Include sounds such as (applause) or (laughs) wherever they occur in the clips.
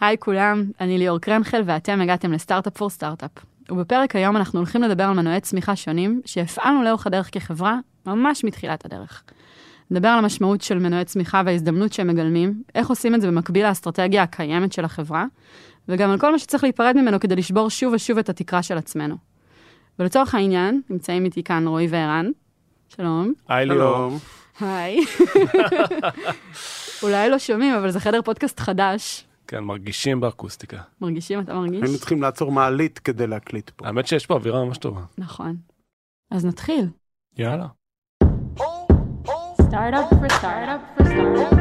היי כולם, אני ליאור קרנחל ואתם הגעתם לסטארט-אפ פור סטארט-אפ. ובפרק היום אנחנו הולכים לדבר על מנועי צמיחה שונים שהפעלנו לאורך הדרך כחברה, ממש מתחילת הדרך. נדבר על המשמעות של מנועי צמיחה וההזדמנות שהם מגלמים, איך עושים את זה במקביל לאסטרטגיה הקיימת של החברה, וגם על כל מה שצריך להיפרד ממנו כדי לשבור שוב ושוב את התקרה של עצמנו. ולצורך העניין, נמצאים איתי כאן רועי וערן. שלום. היי ליאור. היי. (laughs) אולי לא שומעים, אבל זה חדר פודקאסט חדש. כן, מרגישים באקוסטיקה. מרגישים? אתה מרגיש? היינו צריכים לעצור מעלית כדי להקליט פה. האמת שיש פה אווירה ממש טובה. נכון. אז נתחיל. יאללה. Startup for startup for startup.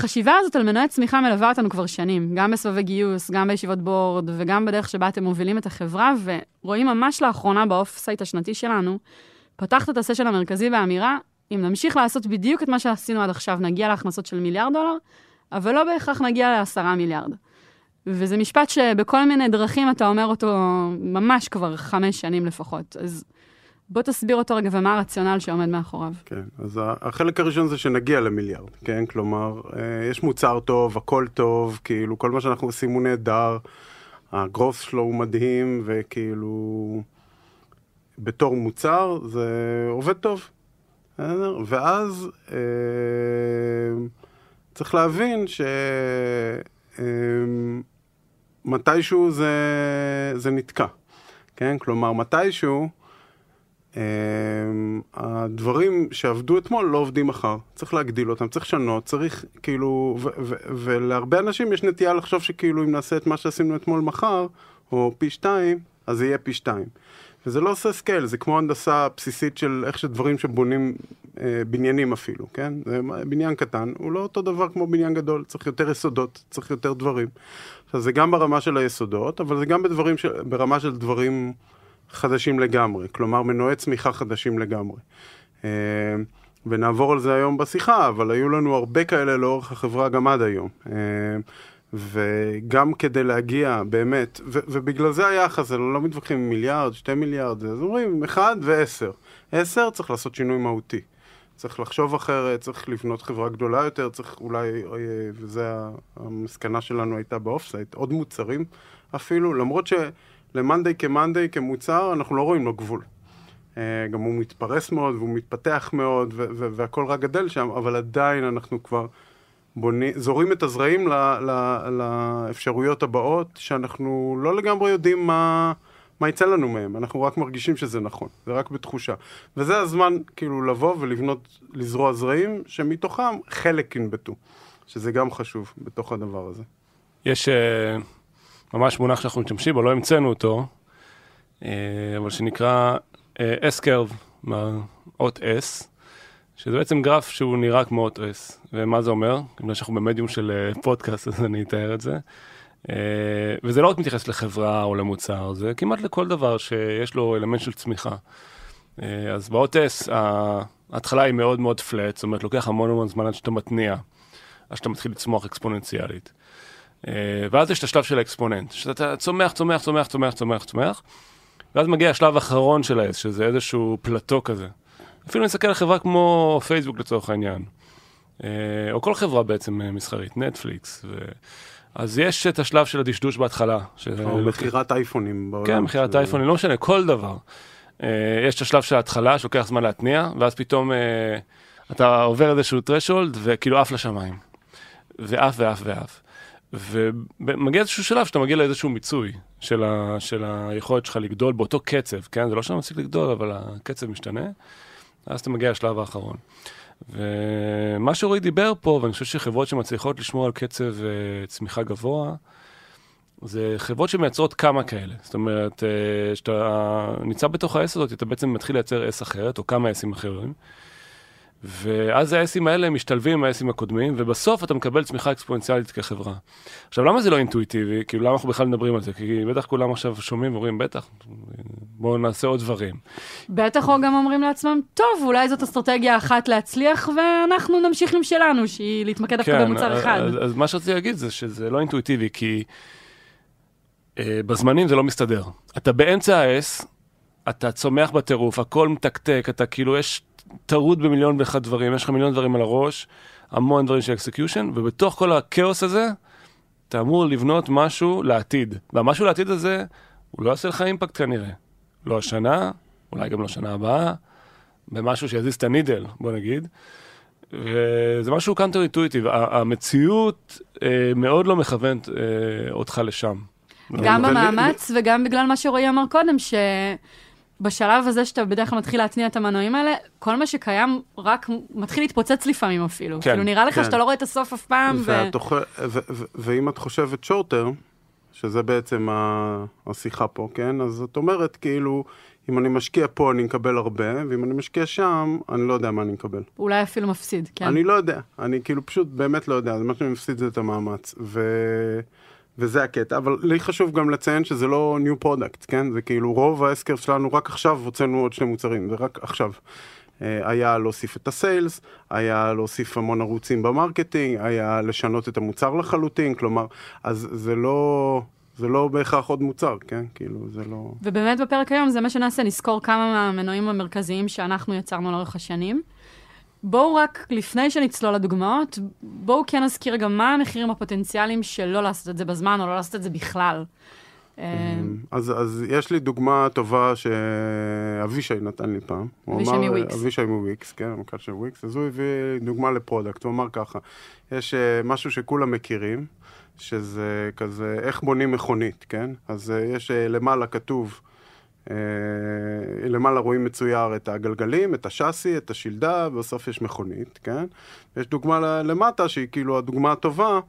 החשיבה הזאת על מנועי צמיחה מלווה אותנו כבר שנים, גם בסבבי גיוס, גם בישיבות board וגם בדרך שבה אתם מובילים את החברה, ורואים ממש לאחרונה ב off-site השנתי שלנו, פתחת את הסשן המרכזי באמירה, אם נמשיך לעשות בדיוק את מה שעשינו עד עכשיו, נגיע להכנסות של מיליארד דולר, אבל לא בהכרח נגיע לעשרה מיליארד. וזה משפט שבכל מיני דרכים אתה אומר אותו ממש כבר חמש שנים לפחות. אז בוא תסביר אותו רגע ומה הרציונל שעומד מאחוריו. כן, אז החלק הראשון זה שנגיע למיליארד, כן? כלומר, אה, יש מוצר טוב, הכל טוב, כאילו, כל מה שאנחנו עושים הוא נהדר, הגרוס שלו הוא מדהים, וכאילו, בתור מוצר זה עובד טוב. ואז אה, צריך להבין שמתישהו אה, זה, זה נתקע, כן? כלומר, מתישהו הדברים שעבדו אתמול לא עובדים מחר. צריך להגדיל אותם, צריך לשנות, צריך כאילו, ולהרבה אנשים יש נטייה לחשוב שכאילו אם נעשה את מה שעשינו אתמול מחר, או פי שתיים, אז זה יהיה פי שתיים. וזה לא עושה scale, זה כמו הנדסה בסיסית של איך שדברים שבונים אה, בניינים אפילו, כן? זה בניין קטן, הוא לא אותו דבר כמו בניין גדול, צריך יותר יסודות, צריך יותר דברים. עכשיו זה גם ברמה של היסודות, אבל זה גם בדברים ש... ברמה של דברים חדשים לגמרי, כלומר מנועי צמיחה חדשים לגמרי. אה, ונעבור על זה היום בשיחה, אבל היו לנו הרבה כאלה לאורך החברה גם עד היום. אה, וגם כדי להגיע באמת, ו- ובגלל זה היחס, אנחנו לא מתווכחים עם מיליארד, שתי מיליארד, אז אומרים אחד ועשר. עשר צריך לעשות שינוי מהותי. צריך לחשוב אחרת, צריך לבנות חברה גדולה יותר, צריך אולי, וזו המסקנה שלנו הייתה באופסייט, עוד מוצרים אפילו, למרות שלמאנדיי כמאנדיי כמוצר, אנחנו לא רואים לו גבול. גם הוא מתפרס מאוד והוא מתפתח מאוד והכל רק גדל שם, אבל עדיין אנחנו כבר בוני, זורים את הזרעים לאפשרויות הבאות, שאנחנו לא לגמרי יודעים מה, מה יצא לנו מהם, אנחנו רק מרגישים שזה נכון, זה רק בתחושה. וזה הזמן כאילו לבוא ולבנות, לזרוע זרעים, שמתוכם חלק ינבטו, שזה גם חשוב בתוך הדבר הזה. יש uh, ממש מונח שאנחנו משתמשים בו, לא המצאנו אותו, uh, אבל שנקרא uh, S-Curve, מהאות S. שזה בעצם גרף שהוא נראה כמו אות S. ומה זה אומר? בגלל שאנחנו במדיום של פודקאסט, אז אני אתאר את זה. וזה לא רק מתייחס לחברה או למוצר, זה כמעט לכל דבר שיש לו אלמנט של צמיחה. אז באות S, ההתחלה היא מאוד מאוד פלט, זאת אומרת, לוקח המון המון זמן עד שאתה מתניע, עד שאתה מתחיל לצמוח אקספוננציאלית. ואז יש את השלב של האקספוננט, שאתה צומח, צומח, צומח, צומח, צומח, צומח, ואז מגיע השלב האחרון של ה-S, שזה איזשהו פלטו כזה. אפילו נסתכל על חברה כמו פייסבוק לצורך העניין, או כל חברה בעצם מסחרית, נטפליקס. ו... אז יש את השלב של הדשדוש בהתחלה. או מכירת אייפונים בעולם. כן, מכירת אייפונים, לא משנה, כל דבר. יש את השלב של ההתחלה, שלוקח זמן להתניע, ואז פתאום אתה עובר איזשהו threshold, וכאילו עף לשמיים. ועף ועף ועף. ומגיע איזשהו שלב שאתה מגיע לאיזשהו מיצוי של, ה, של היכולת שלך לגדול באותו קצב, כן? זה לא שאתה מפסיק לגדול, אבל הקצב משתנה. אז אתה מגיע לשלב האחרון. ומה שאורי דיבר פה, ואני חושב שחברות שמצליחות לשמור על קצב uh, צמיחה גבוה, זה חברות שמייצרות כמה כאלה. זאת אומרת, כשאתה uh, נמצא בתוך ה-S הזאת, אתה בעצם מתחיל לייצר S אחרת, או כמה Sים אחרים. ואז ה-Sים האלה משתלבים עם ה-Sים הקודמים, ובסוף אתה מקבל צמיחה אקספוננציאלית כחברה. עכשיו, למה זה לא אינטואיטיבי? כאילו, למה אנחנו בכלל מדברים על זה? כי בטח כולם עכשיו שומעים ואומרים, בטח, בואו נעשה עוד דברים. בטח או גם אומרים לעצמם, טוב, אולי זאת אסטרטגיה אחת להצליח, ואנחנו נמשיך עם שלנו, שהיא להתמקד דווקא כן, במוצר אחד. אז, אז מה שרציתי להגיד זה שזה לא אינטואיטיבי, כי... אה, בזמנים זה לא מסתדר. אתה באמצע ה-S, אתה צומח בטירוף, הכל מתקתק, אתה כאילו, יש טרוד במיליון ואחד דברים, יש לך מיליון דברים על הראש, המון דברים של execution, ובתוך כל הכאוס הזה, אתה אמור לבנות משהו לעתיד. והמשהו לעתיד הזה, הוא לא יעשה לך impact כנראה. לא השנה, אולי גם לא שנה הבאה, במשהו שיזיז את ה needle, בוא נגיד. וזה משהו קאנטר אינטואיטיב, המציאות אה, מאוד לא מכוונת אה, אותך לשם. גם במאמץ וגם בגלל מה שרועי אמר קודם, שבשלב הזה שאתה בדרך כלל מתחיל להתניע את המנועים האלה, כל מה שקיים רק מתחיל להתפוצץ לפעמים אפילו. כן, כאילו נראה לך כן. שאתה לא רואה את הסוף אף פעם, ו... והתוכ... ו... ו... ואם את חושבת שורטר, שזה בעצם ה... השיחה פה, כן? אז את אומרת כאילו, אם אני משקיע פה אני מקבל הרבה, ואם אני משקיע שם, אני לא יודע מה אני מקבל. אולי אפילו מפסיד, כן. אני לא יודע, אני כאילו פשוט באמת לא יודע, מה שאני מפסיד זה את המאמץ. ו... וזה הקטע, אבל לי חשוב גם לציין שזה לא new product, כן? זה כאילו רוב ה S-curve שלנו, רק עכשיו הוצאנו עוד שני מוצרים, זה רק עכשיו. אה, היה להוסיף את ה sales, היה להוסיף המון ערוצים ב marketing, היה לשנות את המוצר לחלוטין, כלומר, אז זה לא, זה לא בהכרח עוד מוצר, כן? כאילו, זה לא... ובאמת בפרק היום זה מה שנעשה, נזכור כמה מהמנועים המרכזיים שאנחנו יצרנו לאורך השנים. בואו רק, לפני שנצלול לדוגמאות, בואו כן נזכיר גם מה המחירים הפוטנציאליים של לא לעשות את זה בזמן, או לא לעשות את זה בכלל. אה, אז, אז יש לי דוגמה טובה שאבישי נתן לי פעם. אבישי מוויקס. אבישי מוויקס, כן, המנכ"ל של וויקס. אז הוא הביא דוגמה ל product, הוא אמר ככה, יש אה, משהו שכולם מכירים, שזה כזה, איך בונים מכונית, כן? אז אה, יש אה, למעלה כתוב, למעלה רואים מצויר את הגלגלים, את השאסי, את השלדה, ובסוף יש מכונית, כן? ויש דוגמה למטה שהיא כאילו הדוגמה הטובה,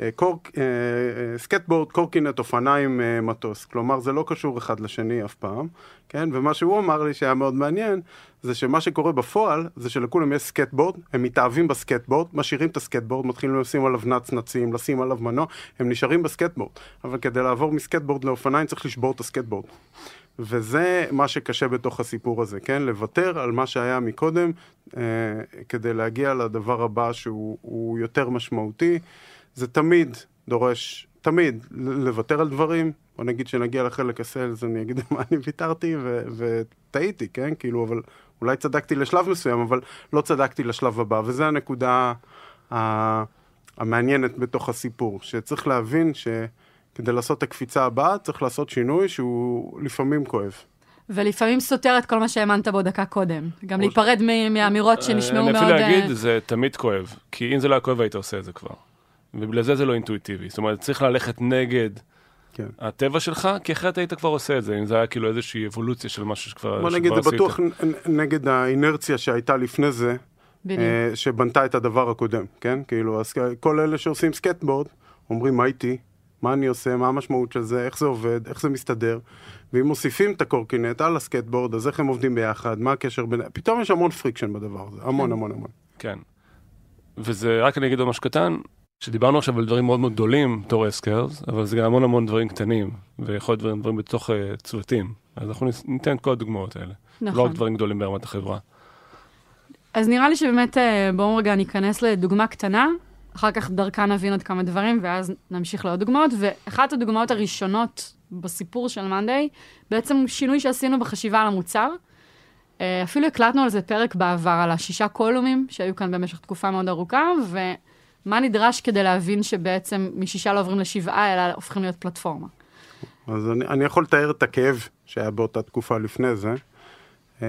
אה, קורק, אה, סקייטבורד, קורקינט, אופניים, אה, מטוס. כלומר, זה לא קשור אחד לשני אף פעם, כן? ומה שהוא אמר לי שהיה מאוד מעניין, זה שמה שקורה בפועל, זה שלכולם יש סקייטבורד, הם מתאהבים בסקייטבורד, משאירים את הסקייטבורד, מתחילים לשים עליו נצנצים, לשים עליו מנוע, הם נשארים בסקייטבורד. אבל כדי לעבור מסקייטבורד לאופניים צריך לשבור את הסקייטבורד. וזה מה שקשה בתוך הסיפור הזה, כן? לוותר על מה שהיה מקודם אה, כדי להגיע לדבר הבא שהוא הוא יותר משמעותי. זה תמיד דורש, תמיד, לוותר על דברים. בוא נגיד שנגיע לחלק ה sales, אני אגיד (laughs) מה אני ויתרתי וטעיתי, כן? כאילו, אבל אולי צדקתי לשלב מסוים, אבל לא צדקתי לשלב הבא, וזו הנקודה ה- המעניינת בתוך הסיפור, שצריך להבין שכדי לעשות את הקפיצה הבאה, צריך לעשות שינוי שהוא לפעמים כואב. ולפעמים סותר את כל מה שהאמנת בו דקה קודם. גם להיפרד מאמירות שנשמעו אני מאוד... אפילו אה, אגיד, זה תמיד כואב. כי אם זה לא היה כואב, היית עושה את זה כבר. ובגלל זה זה לא אינטואיטיבי. זאת אומרת, צריך ללכת נגד כן. הטבע שלך, כי אחרת היית כבר עושה את זה, אם זה היה כאילו איזושהי אבולוציה של משהו שכבר בוא שכבר נגיד, זה עשית. בטוח נגד האינרציה שהייתה לפני זה. אה, שבנתה את הדבר הקודם, כן? כאילו, כל אלה שעושים סקייטבורד, אומרים מה איתי, מה אני עושה, מה המשמעות של זה, איך זה עובד, איך זה מסתדר, ואם מוסיפים את הקורקינט על הסקייטבורד, אז איך הם עובדים ביחד, מה הקשר בין... פתאום יש המון friction בדבר הזה, המון המון המון. כן. וזה, רק אני אגיד עוד משהו קטן, שדיברנו עכשיו על דברים מאוד מאוד גדולים בתור S-curves, אבל זה גם המון המון דברים קטנים, ויכול להיות דברים, דברים בתוך uh, צוותים. אז אנחנו ניתן את כל הדוגמאות האלה. לא נכון. רק דברים גדולים ברמת החברה. אז נראה לי שבאמת, אה, בואו רגע ניכנס לדוגמה קטנה, אחר כך דרכה נבין עוד כמה דברים, ואז נמשיך לעוד דוגמאות. ואחת הדוגמאות הראשונות בסיפור של מאנדיי, בעצם שינוי שעשינו בחשיבה על המוצר. אה, אפילו הקלטנו על זה פרק בעבר, על השישה קולומים שהיו כאן במשך תקופה מאוד ארוכה, ומה נדרש כדי להבין שבעצם משישה לא עוברים לשבעה, אלא הופכים להיות פלטפורמה. אז אני, אני יכול לתאר את הכאב שהיה באותה תקופה לפני זה, אה,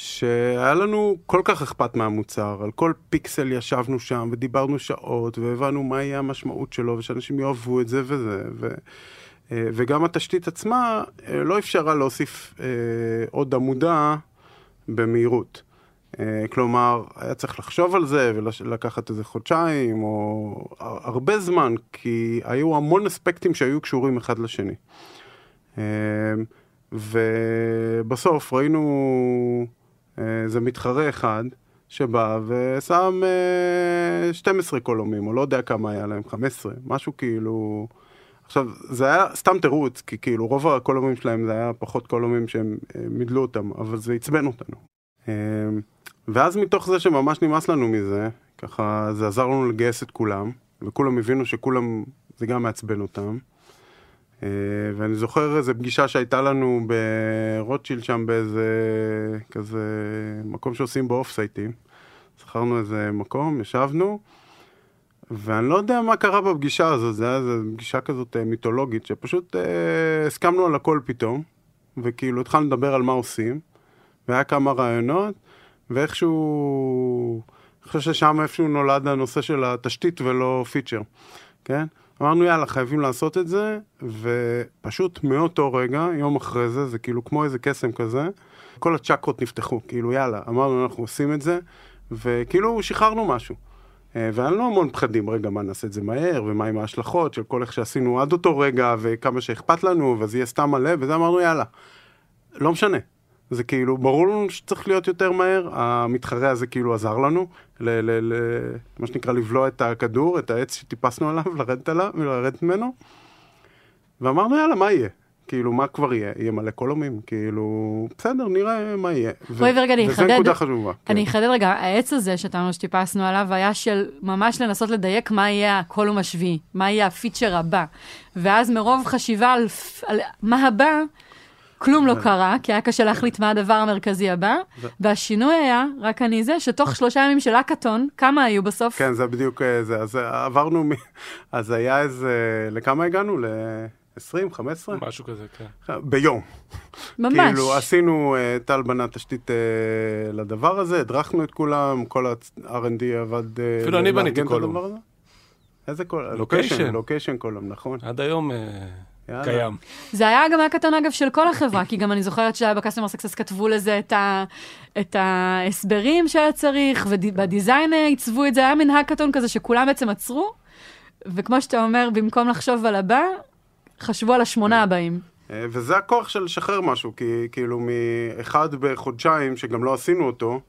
שהיה לנו כל כך אכפת מהמוצר, על כל פיקסל ישבנו שם ודיברנו שעות והבנו מה יהיה המשמעות שלו ושאנשים יאהבו את זה וזה. ו... אה, וגם התשתית עצמה אה, לא אפשרה להוסיף אה, עוד עמודה במהירות. כלומר, היה צריך לחשוב על זה ולקחת איזה חודשיים או הרבה זמן, כי היו המון אספקטים שהיו קשורים אחד לשני. ובסוף ראינו איזה מתחרה אחד שבא ושם אה, 12 קולומים, או לא יודע כמה היה להם, 15, משהו כאילו... עכשיו, זה היה סתם תירוץ, כי כאילו רוב הקולומים שלהם זה היה פחות קולומים שהם אה, מידלו אותם, אבל זה עצבן אותנו. אה, ואז מתוך זה שממש נמאס לנו מזה, ככה זה עזר לנו לגייס את כולם, וכולם הבינו שכולם, זה גם מעצבן אותם. אה, ואני זוכר איזה פגישה שהייתה לנו ברוטשילד שם באיזה כזה מקום שעושים באוף סייטים. זכרנו איזה מקום, ישבנו, ואני לא יודע מה קרה בפגישה הזאת, זה היה איזו פגישה כזאת אה, מיתולוגית, שפשוט אה, הסכמנו על הכל פתאום, וכאילו התחלנו לדבר על מה עושים, והיה כמה רעיונות, ואיכשהו, אני חושב ששם איפשהו נולד הנושא של התשתית ולא פיצ'ר, כן? אמרנו יאללה חייבים לעשות את זה, ופשוט מאותו רגע, יום אחרי זה, זה כאילו כמו איזה קסם כזה, כל הצ'קרות נפתחו, כאילו יאללה, אמרנו אנחנו עושים את זה, וכאילו שחררנו משהו. אה, והיה לנו המון פחדים, רגע, מה נעשה את זה מהר, ומה עם ההשלכות של כל איך שעשינו עד אותו רגע, וכמה שאכפת לנו, וזה יהיה סתם מלא, וזה אמרנו יאללה, לא משנה. זה כאילו, ברור לנו שצריך להיות יותר מהר, המתחרה הזה כאילו עזר לנו, ל, ל, ל, מה שנקרא לבלוע את הכדור, את העץ שטיפסנו עליו, לרדת עליו, לרדת ממנו, ואמרנו יאללה, מה יהיה? כאילו, מה כבר יהיה? יהיה מלא קולומים, כאילו, בסדר, נראה מה יהיה. בואי ורגע, אני אחדד. וזו נקודה חשובה. אני כן. אחדד רגע, העץ הזה שאתה אומר שטיפסנו עליו, היה של ממש לנסות לדייק מה יהיה הקולום השביעי, מה יהיה הפיצ'ר הבא. ואז מרוב חשיבה על, על מה הבא, כלום לא קרה, כי היה קשה להחליט מה הדבר המרכזי הבא, והשינוי היה, רק אני זה, שתוך שלושה ימים של האקתון, כמה היו בסוף? כן, זה בדיוק אה, זה. אז אה, עברנו, מ... (laughs) אז היה איזה, לכמה הגענו? ל-20, 15? משהו כזה, כן. ביום. ממש. כאילו, עשינו, אה, טל בנה תשתית אה, לדבר הזה, הדרכנו את כולם, כל ה-R&D עבד... אה, אפילו אני בניתי קולום. איזה column? location. location column, נכון. עד היום אה, יאללה. קיים. זה היה גם האקתון אגב של כל החברה, כי גם אני זוכרת שהיה ב customer success כתבו לזה את, ה, את ההסברים שהיה צריך, וב design עיצבו את זה, היה מין האקתון כזה שכולם בעצם עצרו, וכמו שאתה אומר, במקום לחשוב על הבא, חשבו על השמונה הבאים. אה, וזה הכוח של לשחרר משהו, כי כאילו מאחד בחודשיים, שגם לא עשינו אותו,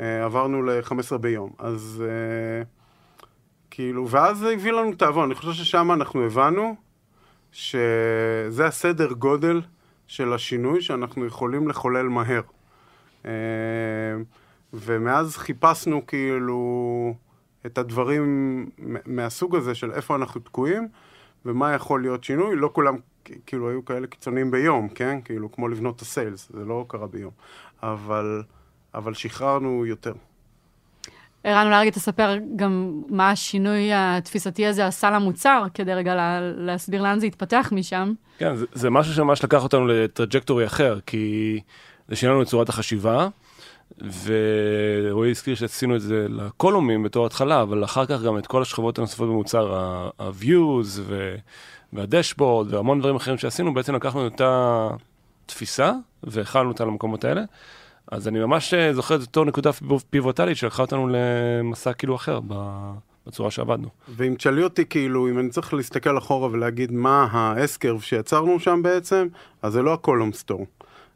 אה, עברנו ל-15 ביום. אז אה, כאילו, ואז הביא לנו תאבון. אני חושב ששם אנחנו הבנו שזה הסדר גודל של השינוי שאנחנו יכולים לחולל מהר. אה, ומאז חיפשנו כאילו את הדברים מהסוג הזה של איפה אנחנו תקועים ומה יכול להיות שינוי. לא כולם כאילו היו כאלה קיצוניים ביום, כן? כאילו כמו לבנות את הסיילס, זה לא קרה ביום. אבל, אבל שחררנו יותר. ערן, אולי רגע תספר גם מה השינוי התפיסתי הזה עשה למוצר, כדי רגע לה, להסביר לאן זה התפתח משם. כן, זה, זה משהו שממש לקח אותנו ל trajectory אחר, כי זה שינה לנו את צורת החשיבה, ורועי הזכיר שעשינו את זה לקולומים בתור התחלה, אבל אחר כך גם את כל השכבות הנוספות במוצר, ה-views ו- וה dashboard והמון דברים אחרים שעשינו, בעצם לקחנו את אותה תפיסה והחלנו אותה למקומות האלה. אז אני ממש אה, זוכר את אותו נקודה פיבוטלית שלקחה אותנו למסע כאילו אחר בצורה שעבדנו. ואם תשאלי אותי, כאילו, אם אני צריך להסתכל אחורה ולהגיד מה ה S-curve שיצרנו שם בעצם, אז זה לא ה column store,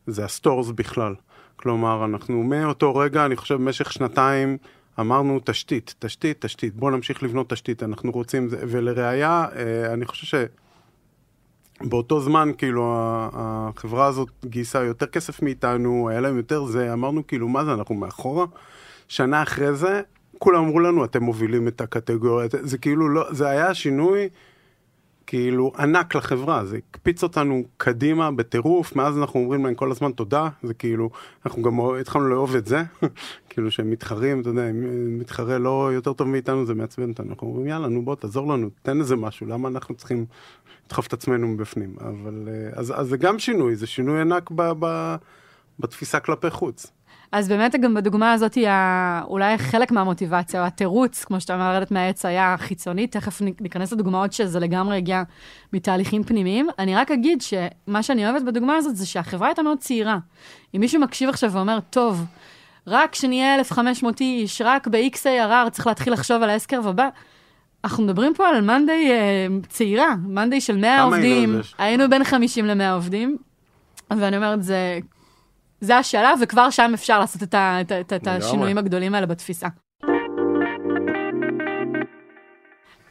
זה ה stores בכלל. כלומר, אנחנו מאותו רגע, אני חושב, במשך שנתיים, אמרנו תשתית, תשתית, תשתית, בואו נמשיך לבנות תשתית, אנחנו רוצים, ולראיה, אה, אני חושב שבאותו זמן, כאילו, החברה הזאת גייסה יותר כסף מאיתנו, היה להם יותר זה, אמרנו, כאילו, מה זה, אנחנו מאחורה? שנה אחרי זה, כולם אמרו לנו, אתם מובילים את הקטגוריה, זה כאילו לא, זה היה שינוי כאילו ענק לחברה, זה הקפיץ אותנו קדימה בטירוף, מאז אנחנו אומרים להם כל הזמן תודה, זה כאילו, אנחנו גם התחלנו לאהוב את זה, (laughs) כאילו שהם מתחרים, אתה יודע, אם מתחרה לא יותר טוב מאיתנו, זה מעצבן אותנו, אנחנו אומרים יאללה, נו בוא, תעזור לנו, תן איזה משהו, למה אנחנו צריכים לדחוף את עצמנו מבפנים, אבל, אה, אז, אז זה גם שינוי, זה שינוי ענק ב, ב, בתפיסה כלפי חוץ. אז באמת גם בדוגמה הזאת, ה- אולי חלק מהמוטיבציה, או התירוץ, כמו שאתה אומר, לרדת מהעץ היה חיצוני, תכף ניכנס לדוגמאות שזה לגמרי הגיע מתהליכים פנימיים. אני רק אגיד שמה שאני אוהבת בדוגמה הזאת זה שהחברה הייתה מאוד צעירה. אם מישהו מקשיב עכשיו ואומר, טוב, רק כשנהיה 1,500 איש, רק ב-XARR צריך להתחיל לחשוב על האסקרב הבא, אנחנו מדברים פה על monday אה, צעירה, monday של 100 כמה עובדים? היינו בין 50 ל-100 עובדים, ואני אומרת, זה, זה השלב, וכבר שם אפשר לעשות את, ה, את, את, את. השינויים הגדולים האלה בתפיסה.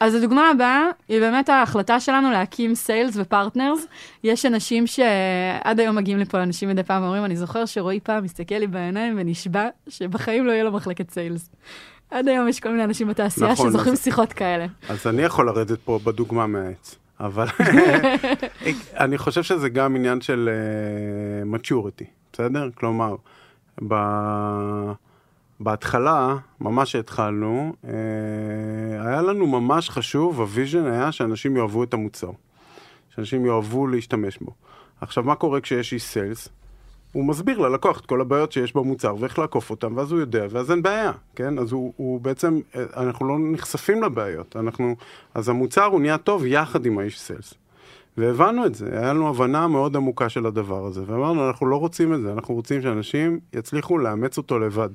אז הדוגמה הבאה היא באמת ההחלטה שלנו להקים sales ו partners. יש אנשים שעד היום מגיעים לפה אנשים מדי פעם ואומרים, אני זוכר שרועי פעם מסתכל לי בעיניים ונשבע שבחיים לא יהיה לו מחלקת sales. עד היום יש כל מיני אנשים בתעשייה נכון, שזוכרים אז- שיחות כאלה. אז אני יכול לרדת פה בדוגמה מהעץ. אבל (laughs) אני חושב שזה גם עניין של uh, maturity, בסדר? כלומר, ב... בהתחלה, ממש שהתחלנו, uh, היה לנו ממש חשוב, ה vision היה שאנשים יאהבו את המוצר. שאנשים יאהבו להשתמש בו. עכשיו, מה קורה כשיש איש sales? הוא מסביר ללקוח את כל הבעיות שיש במוצר ואיך לעקוף אותם, ואז הוא יודע, ואז אין בעיה, כן? אז הוא, הוא בעצם, אנחנו לא נחשפים לבעיות, אנחנו, אז המוצר הוא נהיה טוב יחד עם האיש סיילס. והבנו את זה, היה לנו הבנה מאוד עמוקה של הדבר הזה, ואמרנו, אנחנו לא רוצים את זה, אנחנו רוצים שאנשים יצליחו לאמץ אותו לבד.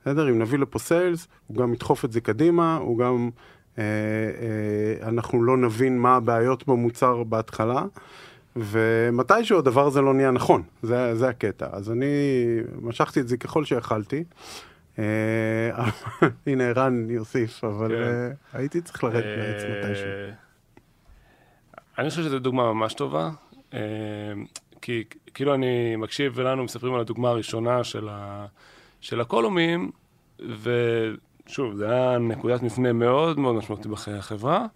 בסדר? אם נביא לפה סיילס, הוא גם ידחוף את זה קדימה, הוא גם, אה, אה, אנחנו לא נבין מה הבעיות במוצר בהתחלה. ומתישהו הדבר הזה לא נהיה נכון, זה, זה הקטע. אז אני משכתי את זה ככל שיכלתי. אה, (laughs) הנה ערן יוסיף, אבל כן. אה, הייתי צריך לרדת מעץ מתישהו. אני חושב שזו דוגמה ממש טובה, אה, כי כאילו אני מקשיב ולנו מספרים על הדוגמה הראשונה של, ה, של הקולומים, ושוב, זה היה נקודת מפנה מאוד מאוד משמעותית בחיי החברה,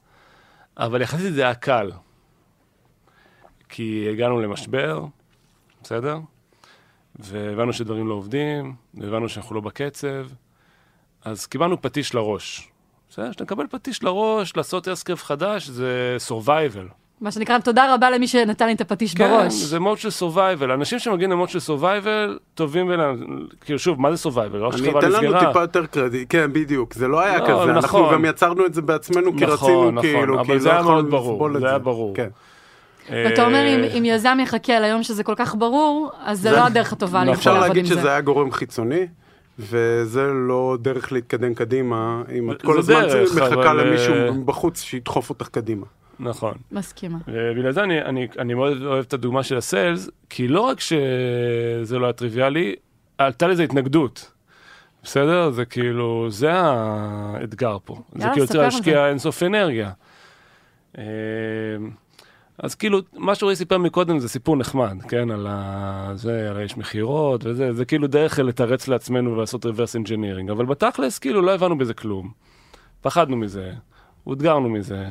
אבל יחסית זה היה קל. כי הגענו למשבר, בסדר? והבנו שדברים לא עובדים, והבנו שאנחנו לא בקצב, אז קיבלנו פטיש לראש. בסדר? כשאתה מקבל פטיש לראש, לעשות אסקרף חדש, זה survival. מה שנקרא, תודה רבה למי שנתן לי את הפטיש כן, בראש. כן, זה מוד של survival. אנשים שמגיעים למוד של survival, טובים ול... כאילו, שוב, מה זה survival? לא אני אתן לנו טיפה יותר קרדיט, כן, בדיוק, זה לא היה לא, כזה, נכון. אנחנו גם יצרנו את זה בעצמנו, כי נכון, רצינו נכון, כאילו, זה לא היה מאוד ברור, זה היה ברור. כן. ואתה אומר, אם, אם יזם יחכה ליום שזה כל כך ברור, אז זה, זה לא הדרך הטובה לבחור לעבוד עם זה. אפשר להגיד שזה היה גורם חיצוני, וזה לא דרך להתקדם קדימה, אם את כל הזמן דרך, מחכה אבל... למישהו בחוץ שידחוף אותך קדימה. נכון. מסכימה. ובגלל זה אני, אני, אני מאוד אוהב את הדוגמה של הסיילס, כי לא רק שזה לא היה טריוויאלי, עלתה לזה התנגדות. בסדר? זה כאילו, זה האתגר פה. זה כאילו צריך להשקיע אינסוף אנרגיה. אה, אז כאילו, מה שרועי סיפר מקודם זה סיפור נחמד, כן? על ה... זה, הרי יש מכירות וזה, זה כאילו דרך לתרץ לעצמנו ולעשות reverse engineering, אבל בתכלס, כאילו, לא הבנו בזה כלום. פחדנו מזה, אותגרנו מזה,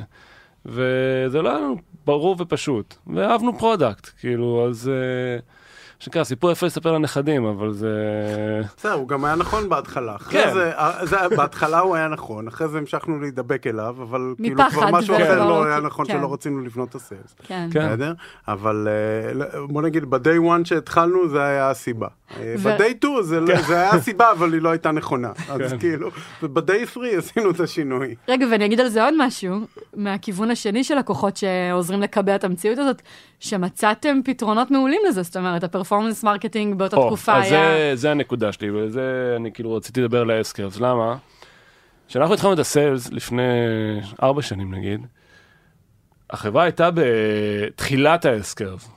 וזה לא היה לנו ברור ופשוט, ואהבנו product, כאילו, אז... Uh, שנקרא, סיפור יפה לספר לנכדים, אבל זה... בסדר, הוא גם היה נכון בהתחלה. כן. זה, זה, בהתחלה הוא היה נכון, אחרי זה המשכנו להידבק אליו, אבל כאילו כבר משהו אחר לא, לא היה נכון כן. שלא רצינו לבנות את ה sales. כן. כן. בסדר? אבל אה, בוא נגיד, ב-day one שהתחלנו, זה היה הסיבה. אה, ב-day 2 זה, לא- כן. זה היה הסיבה, אבל היא לא הייתה נכונה. אז כן. כאילו, וב-day 3 עשינו את השינוי. רגע, ואני אגיד על זה עוד משהו, מהכיוון השני של לקוחות שעוזרים לקבע את המציאות הזאת, שמצאתם פתרונות מעולים לזה, זאת אומרת, ה performance marketing באותה או, תקופה אז היה... זה, זה הנקודה שלי, וזה אני כאילו רציתי לדבר על ה S-curves, למה? כשאנחנו התחלנו את ה sales לפני ארבע שנים נגיד, החברה הייתה בתחילת ה S-curves.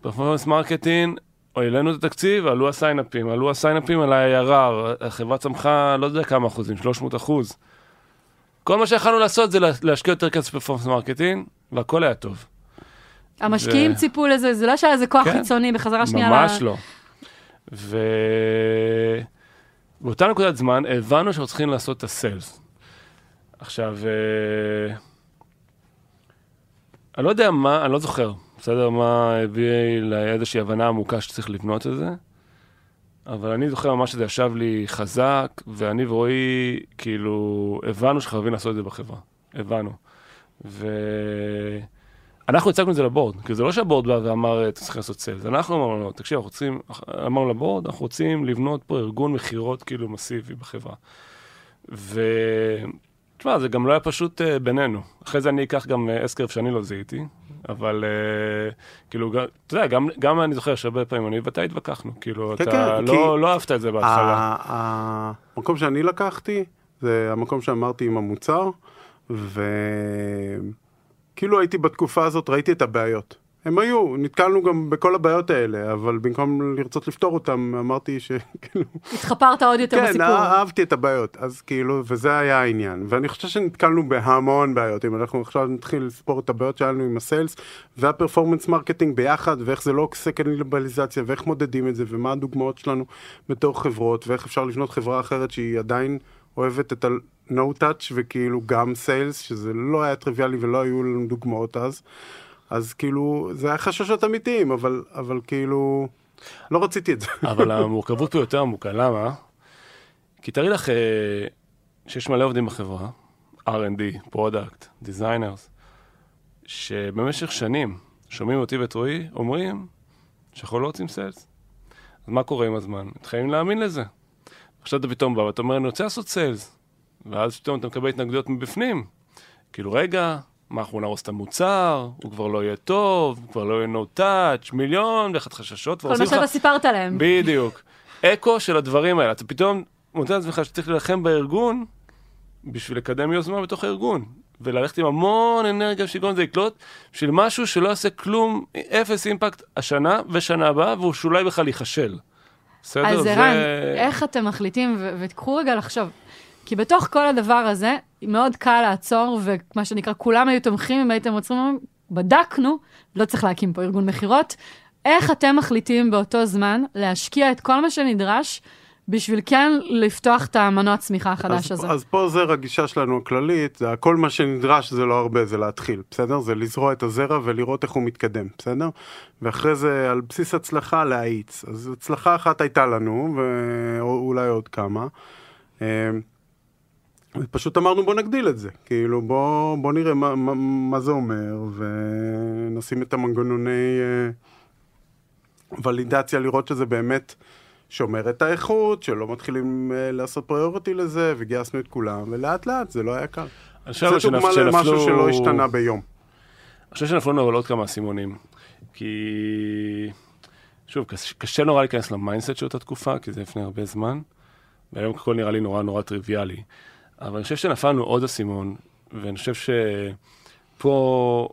performance marketing, העלינו את התקציב, עלו הסיינאפים, עלו הסיינאפים על ה-ARR, החברה צמחה לא יודע כמה אחוזים, 300 אחוז. כל מה שיכולנו לעשות זה להשקיע יותר כסף ב performance marketing, והכל היה טוב. המשקיעים ו... ציפו לזה, זה לא שהיה איזה כוח כן, חיצוני בחזרה שנייה. ממש ל... לא. ובאותה נקודת זמן הבנו שאנחנו צריכים לעשות את הסיילס. עכשיו, אה, אני לא יודע מה, אני לא זוכר, בסדר, מה הביא לאיזושהי הבנה עמוקה שצריך לבנות את זה, אבל אני זוכר ממש שזה ישב לי חזק, ואני ורועי, כאילו, הבנו שחייבים לעשות את זה בחברה. הבנו. ו... אנחנו הצגנו את זה לבורד, כי זה לא שהבורד בא ואמר, אתה צריך לעשות סיילס, אנחנו אמרנו לו, תקשיב, אנחנו רוצים, אמרנו לבורד, אנחנו רוצים לבנות פה ארגון מכירות כאילו מסיבי בחברה. ו... תשמע, זה גם לא היה פשוט uh, בינינו. אחרי זה אני אקח גם uh, אסקרף שאני לא זיהיתי, אבל uh, כאילו, אתה יודע, גם, גם אני זוכר שהרבה פעמים אני ואתה התווכחנו, כאילו, כן, אתה כן, לא, לא אהבת את זה בהתחלה. המקום שאני לקחתי, זה המקום שאמרתי עם המוצר, ו... כאילו הייתי בתקופה הזאת, ראיתי את הבעיות. הם היו, נתקלנו גם בכל הבעיות האלה, אבל במקום לרצות לפתור אותם, אמרתי שכאילו... התחפרת עוד יותר כן, בסיפור. כן, אהבתי את הבעיות, אז כאילו, וזה היה העניין. ואני חושב שנתקלנו בהמון בעיות, אם אנחנו עכשיו נתחיל לספור את הבעיות שלנו עם ה sales, וה performance marketing ביחד, ואיך זה לא עושה קניבליזציה, ואיך מודדים את זה, ומה הדוגמאות שלנו בתור חברות, ואיך אפשר לבנות חברה אחרת שהיא עדיין אוהבת את ה... no touch וכאילו גם sales, שזה לא היה טריוויאלי ולא היו לנו דוגמאות אז. אז כאילו, זה היה חששות אמיתיים, אבל, אבל כאילו, לא רציתי את זה. (laughs) אבל המורכבות פה יותר עמוקה, למה? כי תראי לך אה, שיש מלא עובדים בחברה, R&D, product, designers, שבמשך שנים שומעים אותי ואת רועי אומרים שאנחנו לא רוצים sales. אז מה קורה עם הזמן? מתחילים להאמין לזה. עכשיו אתה פתאום בא ואתה אומר, אני רוצה לעשות סיילס. ואז פתאום אתה מקבל התנגדויות מבפנים. כאילו, רגע, מה, אנחנו נהרוס את המוצר, הוא כבר לא יהיה טוב, כבר לא יהיה no touch, מיליון ואחת חששות. כל מה שאתה סיפרת להם. בדיוק. אקו של הדברים האלה. אתה פתאום מוצא לעצמך שצריך להילחם בארגון בשביל לקדם יוזמה בתוך הארגון. וללכת עם המון אנרגיה ושיגעון זה יקלוט, בשביל משהו שלא יעשה כלום, אפס אימפקט השנה ושנה הבאה, והוא שאולי בכלל ייכשל. בסדר? אז ערן, איך אתם מחליטים, ותקחו רגע לחשוב, כי בתוך כל הדבר הזה, מאוד קל לעצור, ומה שנקרא, כולם היו תומכים, אם הייתם עוצרים, בדקנו, לא צריך להקים פה ארגון מכירות, איך אתם מחליטים באותו זמן להשקיע את כל מה שנדרש בשביל כן לפתוח את המנוע צמיחה החדש אז, הזה. אז פה זה רגישה שלנו הכללית, זה כל מה שנדרש זה לא הרבה, זה להתחיל, בסדר? זה לזרוע את הזרע ולראות איך הוא מתקדם, בסדר? ואחרי זה על בסיס הצלחה להאיץ. אז הצלחה אחת הייתה לנו, ואולי עוד כמה. פשוט אמרנו בוא נגדיל את זה, כאילו בוא, בוא נראה מה, מה, מה זה אומר ונשים את המנגנוני אה, ולידציה לראות שזה באמת שומר את האיכות, שלא מתחילים uh, לעשות פריוריטי לזה, וגייסנו את כולם, ולאט לאט זה לא היה קל. זו דוגמה שנפלו... למשהו שלא השתנה ביום. אני חושב שנפלו לנו עוד כמה אסימונים, כי... שוב, קשה, קשה נורא להיכנס ל mindset של אותה תקופה, כי זה לפני הרבה זמן, והיום הכל נראה לי נורא נורא טריוויאלי. אבל אני חושב שנפל לנו עוד אסימון, ואני חושב שפה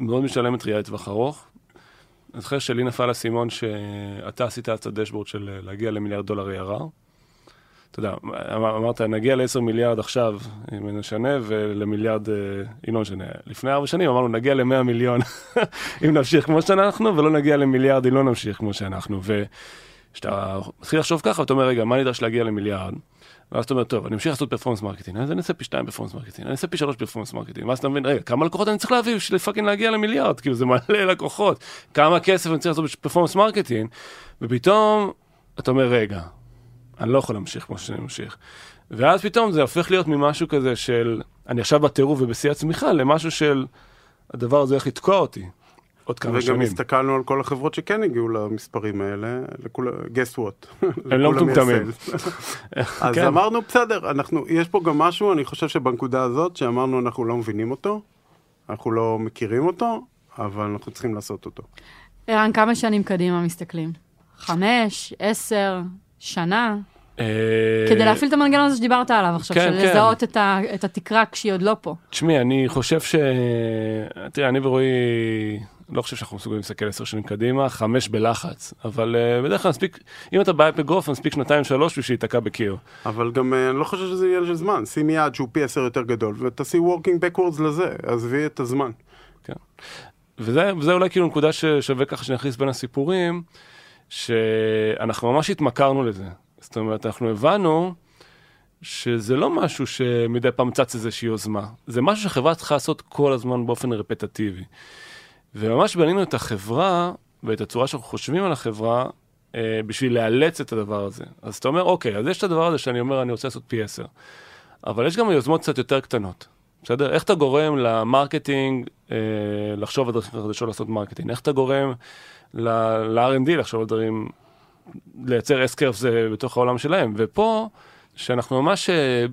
מאוד משלמת ראייה לטווח ארוך, אני זוכר שלי נפל האסימון שאתה עשית את ה dashboard של להגיע למיליארד דולר ARR. אתה יודע, אמר, אמרת, נגיע ל-10 מיליארד עכשיו, אם נשנה, ולמיליארד, אה, אם לא נשנה. לפני ארבע שנים אמרנו, נגיע ל-100 מיליון (laughs) אם נמשיך כמו שאנחנו, ולא נגיע למיליארד אם לא נמשיך כמו שאנחנו. וכשאתה מתחיל לחשוב ככה, אתה אומר, רגע, מה נדרש להגיע למיליארד? ואז אתה אומר, טוב, אני אמשיך לעשות performance marketing, אז אני אעשה פי 2 performance marketing, אני אעשה פי 3 performance marketing, ואז אתה מבין, רגע, כמה לקוחות אני צריך להביא בשביל fucking להגיע למיליארד, כאילו זה מלא (laughs) לקוחות, כמה כסף אני צריך לעשות ב performance marketing, ופתאום אתה אומר, רגע, אני לא יכול להמשיך כמו שאני ממשיך. ואז פתאום זה הופך להיות ממשהו כזה של, אני עכשיו בטירוף ובשיא הצמיחה, למשהו של, הדבר הזה הולך לתקוע אותי. עוד כמה שנים. וגם הסתכלנו על כל החברות שכן הגיעו למספרים האלה, לכול, guess what. (laughs) הם לא מטומטמים. (laughs) אז כן. אמרנו, בסדר, אנחנו, יש פה גם משהו, אני חושב שבנקודה הזאת, שאמרנו אנחנו לא מבינים אותו, אנחנו לא מכירים אותו, אבל אנחנו צריכים לעשות אותו. ערן, כמה שנים קדימה מסתכלים? חמש, עשר, שנה? אה, כדי להפעיל את המנגנון הזה שדיברת עליו עכשיו, כן, של כן. לזהות את ה- את התקרה כשהיא עוד לא פה. תשמעי, אני חושב ש... תראה, אני ורועי, לא חושב שאנחנו מסוגלים להסתכל עשר שנים קדימה, חמש בלחץ, אבל uh, בדרך כלל מספיק, אם אתה באפגרוף, מספיק שנתיים שלוש בשביל להיתקע בקיר. אבל גם אה, אני לא חושב שזה עניין של זמן, שימי יעד שהוא פי עשר יותר גדול, ותעשי working backwards לזה, עזבי את הזמן. כן. וזה, וזה אולי כאילו נקודה ששווה ככה שנכניס בין הסיפורים, שאנחנו ממש התמכרנו לזה. זאת אומרת, אנחנו הבנו שזה לא משהו שמדי פעם צץ איזושהי יוזמה, זה משהו שהחברה צריכה לעשות כל הזמן באופן רפטטיבי. וממש בנינו את החברה ואת הצורה שאנחנו חושבים על החברה אה, בשביל לאלץ את הדבר הזה. אז אתה אומר, אוקיי, אז יש את הדבר הזה שאני אומר, אני רוצה לעשות פי עשר. אבל יש גם יוזמות קצת יותר קטנות, בסדר? איך אתה גורם ל marketing אה, לחשוב על דרכים חדשות לעשות marketing? איך אתה גורם ל-R&D לחשוב על דברים, לייצר S-curves בתוך העולם שלהם? ופה, שאנחנו ממש אה,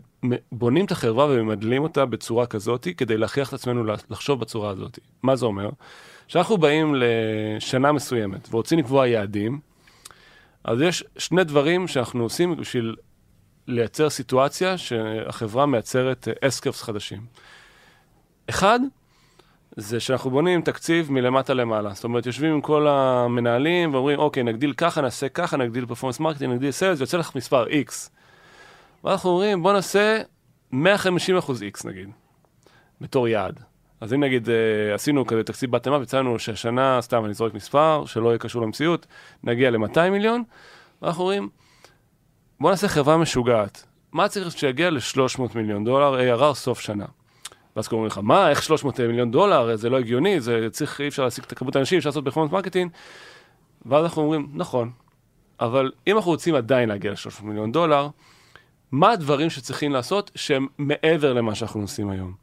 בונים את החברה וממדלים אותה בצורה כזאת, כדי להכריח את עצמנו לחשוב בצורה הזאת. מה זה אומר? כשאנחנו באים לשנה מסוימת ורוצים לקבוע יעדים, אז יש שני דברים שאנחנו עושים בשביל לייצר סיטואציה שהחברה מייצרת S-curves חדשים. אחד, זה שאנחנו בונים תקציב מלמטה למעלה. זאת אומרת, יושבים עם כל המנהלים ואומרים, אוקיי, נגדיל ככה, נעשה ככה, נגדיל performance marketing, נגדיל sales, ויוצא לך מספר X. ואנחנו אומרים, בוא נעשה 150 אחוז X נגיד, בתור יעד. אז אם נגיד אה, עשינו כזה תקציב bottom-up, יצאנו שהשנה, סתם אני זורק מספר, שלא יהיה קשור למציאות, נגיע ל-200 מיליון, ואנחנו אומרים, בוא נעשה חברה משוגעת. מה צריך שיגיע ל-300 מיליון דולר ARR סוף שנה? ואז קוראים לך, מה, איך 300 מיליון דולר, זה לא הגיוני, זה צריך, אי אפשר להשיג את הכמות האנשים, אפשר לעשות performance marketing. ואז אנחנו אומרים, נכון, אבל אם אנחנו רוצים עדיין להגיע ל-300 מיליון דולר, מה הדברים שצריכים לעשות שהם מעבר למה שאנחנו עושים היום?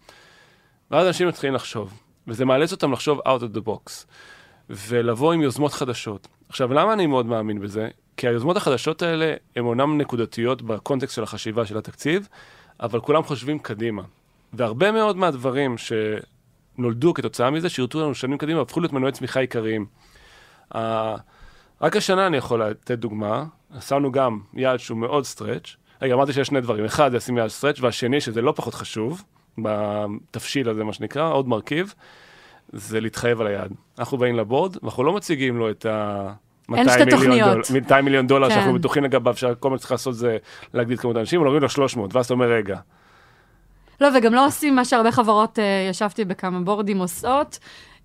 ואז אנשים מתחילים לחשוב, וזה מאלץ אותם לחשוב out of the box, ולבוא עם יוזמות חדשות. עכשיו, למה אני מאוד מאמין בזה? כי היוזמות החדשות האלה הן אומנם נקודתיות בקונטקסט של החשיבה של התקציב, אבל כולם חושבים קדימה. והרבה מאוד מהדברים שנולדו כתוצאה מזה, שירתו לנו שנים קדימה, הפכו להיות מנועי צמיחה עיקריים. Uh, רק השנה אני יכול לתת דוגמה, שמנו גם יעד שהוא מאוד stretch. רגע, אמרתי שיש שני דברים, אחד זה לשים יעד stretch, והשני, שזה לא פחות חשוב, בתבשיל הזה, מה שנקרא, עוד מרכיב, זה להתחייב על היעד. אנחנו באים לבורד, ואנחנו לא מציגים לו את ה... 200 מיליון, דול, 200 מיליון דולר כן. שאנחנו בטוחים לגביו, שכל מה שצריך לעשות זה להגדיל כמות האנשים, אומרים לו 300, ואז אתה אומר, רגע. לא, וגם לא עושים מה שהרבה חברות, uh, ישבתי בכמה בורדים עושות.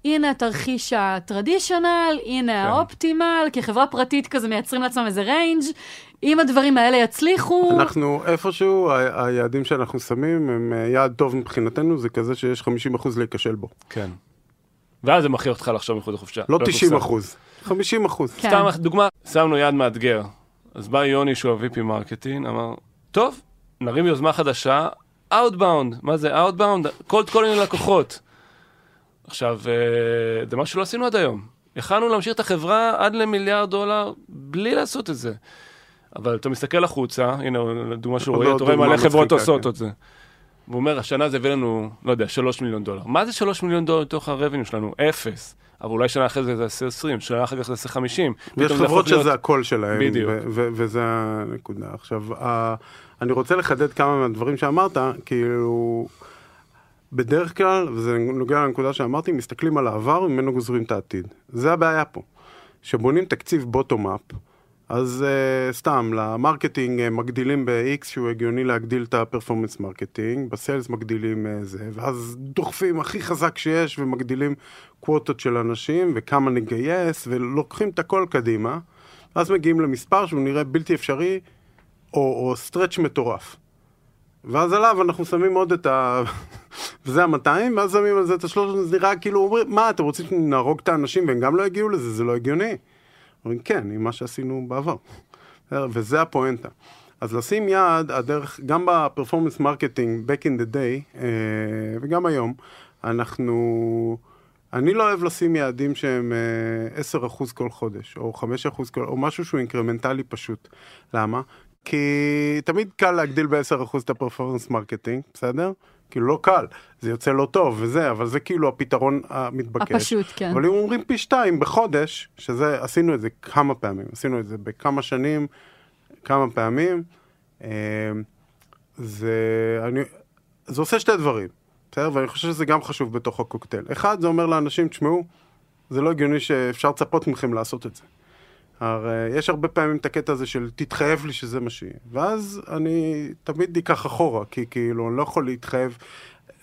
הנה התרחיש ה traditional, הנה כן. ה optimal, כחברה פרטית כזה מייצרים לעצמם איזה range, אם הדברים האלה יצליחו... אנחנו איפשהו, ה- היעדים שאנחנו שמים הם אה, יעד טוב מבחינתנו, זה כזה שיש 50% להיכשל בו. כן. ואז זה מכריח אותך לחשוב מחוץ לקופסה. לא 90 אחוז, 50 אחוז. כן. סתם דוגמה, שמנו יעד מאתגר. אז בא יוני שהוא ה-VP marketing, אמר, טוב, נרים יוזמה חדשה, Outbound, מה זה Outbound? כל כל מיני לקוחות. עכשיו, אה, זה מה שלא עשינו עד היום. יכלנו להמשיך את החברה עד למיליארד דולר בלי לעשות את זה. אבל אתה מסתכל החוצה, הנה, דוגמה שהוא רואה, אתה רואה מלא חברות עושות כן. את זה. והוא אומר, השנה זה הביא לנו, לא יודע, 3 מיליון דולר. מה זה 3 מיליון דולר לתוך הרבניו שלנו? אפס. אבל אולי שנה אחרי זה זה יעשה 20, שנה אחרי זה יעשה 50. יש חברות שזה להיות... הקול שלהם. בדיוק. וזה הנקודה. עכשיו, אני רוצה לחדד כמה מהדברים שאמרת, כאילו, בדרך כלל, וזה נוגע לנקודה שאמרתי, מסתכלים על העבר וממנו גוזרים את העתיד. זה הבעיה פה. כשבונים תקציב bottom-up, אז uh, סתם, ל marketing uh, מגדילים ב-X שהוא הגיוני להגדיל את ה performance marketing, ב sales מגדילים uh, זה, ואז דוחפים הכי חזק שיש ומגדילים quotas של אנשים וכמה נגייס ולוקחים את הכל קדימה, ואז מגיעים למספר שהוא נראה בלתי אפשרי או, או stretch מטורף. ואז עליו אנחנו שמים עוד את ה... (laughs) וזה ה-200, ואז שמים על זה את ה-300, זה נראה כאילו אומרים, מה, אתם רוצים שנהרוג את האנשים והם גם לא יגיעו לזה? זה לא הגיוני. אומרים, כן, עם מה שעשינו בעבר. וזה הפואנטה. אז לשים יעד, הדרך, גם ב performance marketing, back in the day, אה, וגם היום, אנחנו... אני לא אוהב לשים יעדים שהם 10% אה, כל חודש, או 5% כל, או משהו שהוא אינקרמנטלי פשוט. למה? כי תמיד קל להגדיל ב-10% את ה performance marketing, בסדר? כאילו לא קל, זה יוצא לא טוב וזה, אבל זה כאילו הפתרון המתבקש. הפשוט, כן. אבל אם אומרים פי שתיים בחודש, שזה, עשינו את זה כמה פעמים, עשינו את זה בכמה שנים, כמה פעמים, אה, זה, אני, זה עושה שתי דברים, בסדר? ואני חושב שזה גם חשוב בתוך הקוקטייל. אחד, זה אומר לאנשים, תשמעו, זה לא הגיוני שאפשר לצפות מכם לעשות את זה. הרי יש הרבה פעמים את הקטע הזה של תתחייב לי שזה מה שיהיה. ואז אני תמיד אקח אחורה, כי כאילו אני לא יכול להתחייב.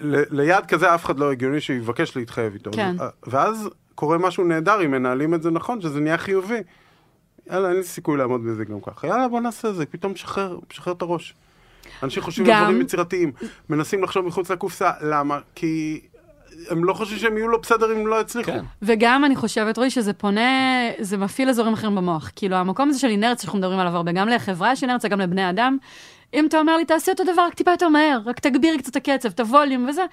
ליד כזה אף אחד לא הגיוני שיבקש להתחייב איתו. כן. ואז קורה משהו נהדר אם מנהלים את זה נכון, שזה נהיה חיובי. יאללה, אין לי סיכוי לעמוד בזה גם ככה. יאללה, בוא נעשה את זה, פתאום משחרר, משחרר את הראש. אנשים חושבים גם... על דברים יצירתיים, מנסים לחשוב מחוץ לקופסה, למה? כי הם לא חושבים שהם יהיו לא בסדר אם לא יצליחו. כן. וגם אני חושבת, רועי, שזה פונה, זה מפעיל אזורים אחרים במוח. כאילו, המקום הזה של אינרציה שאנחנו מדברים עליו הרבה, גם לחברה יש אינרציה, גם לבני אדם. אם אתה אומר לי, תעשי אותו דבר, רק טיפה יותר מהר, רק תגבירי קצת את הקצב, את הווליום וזה,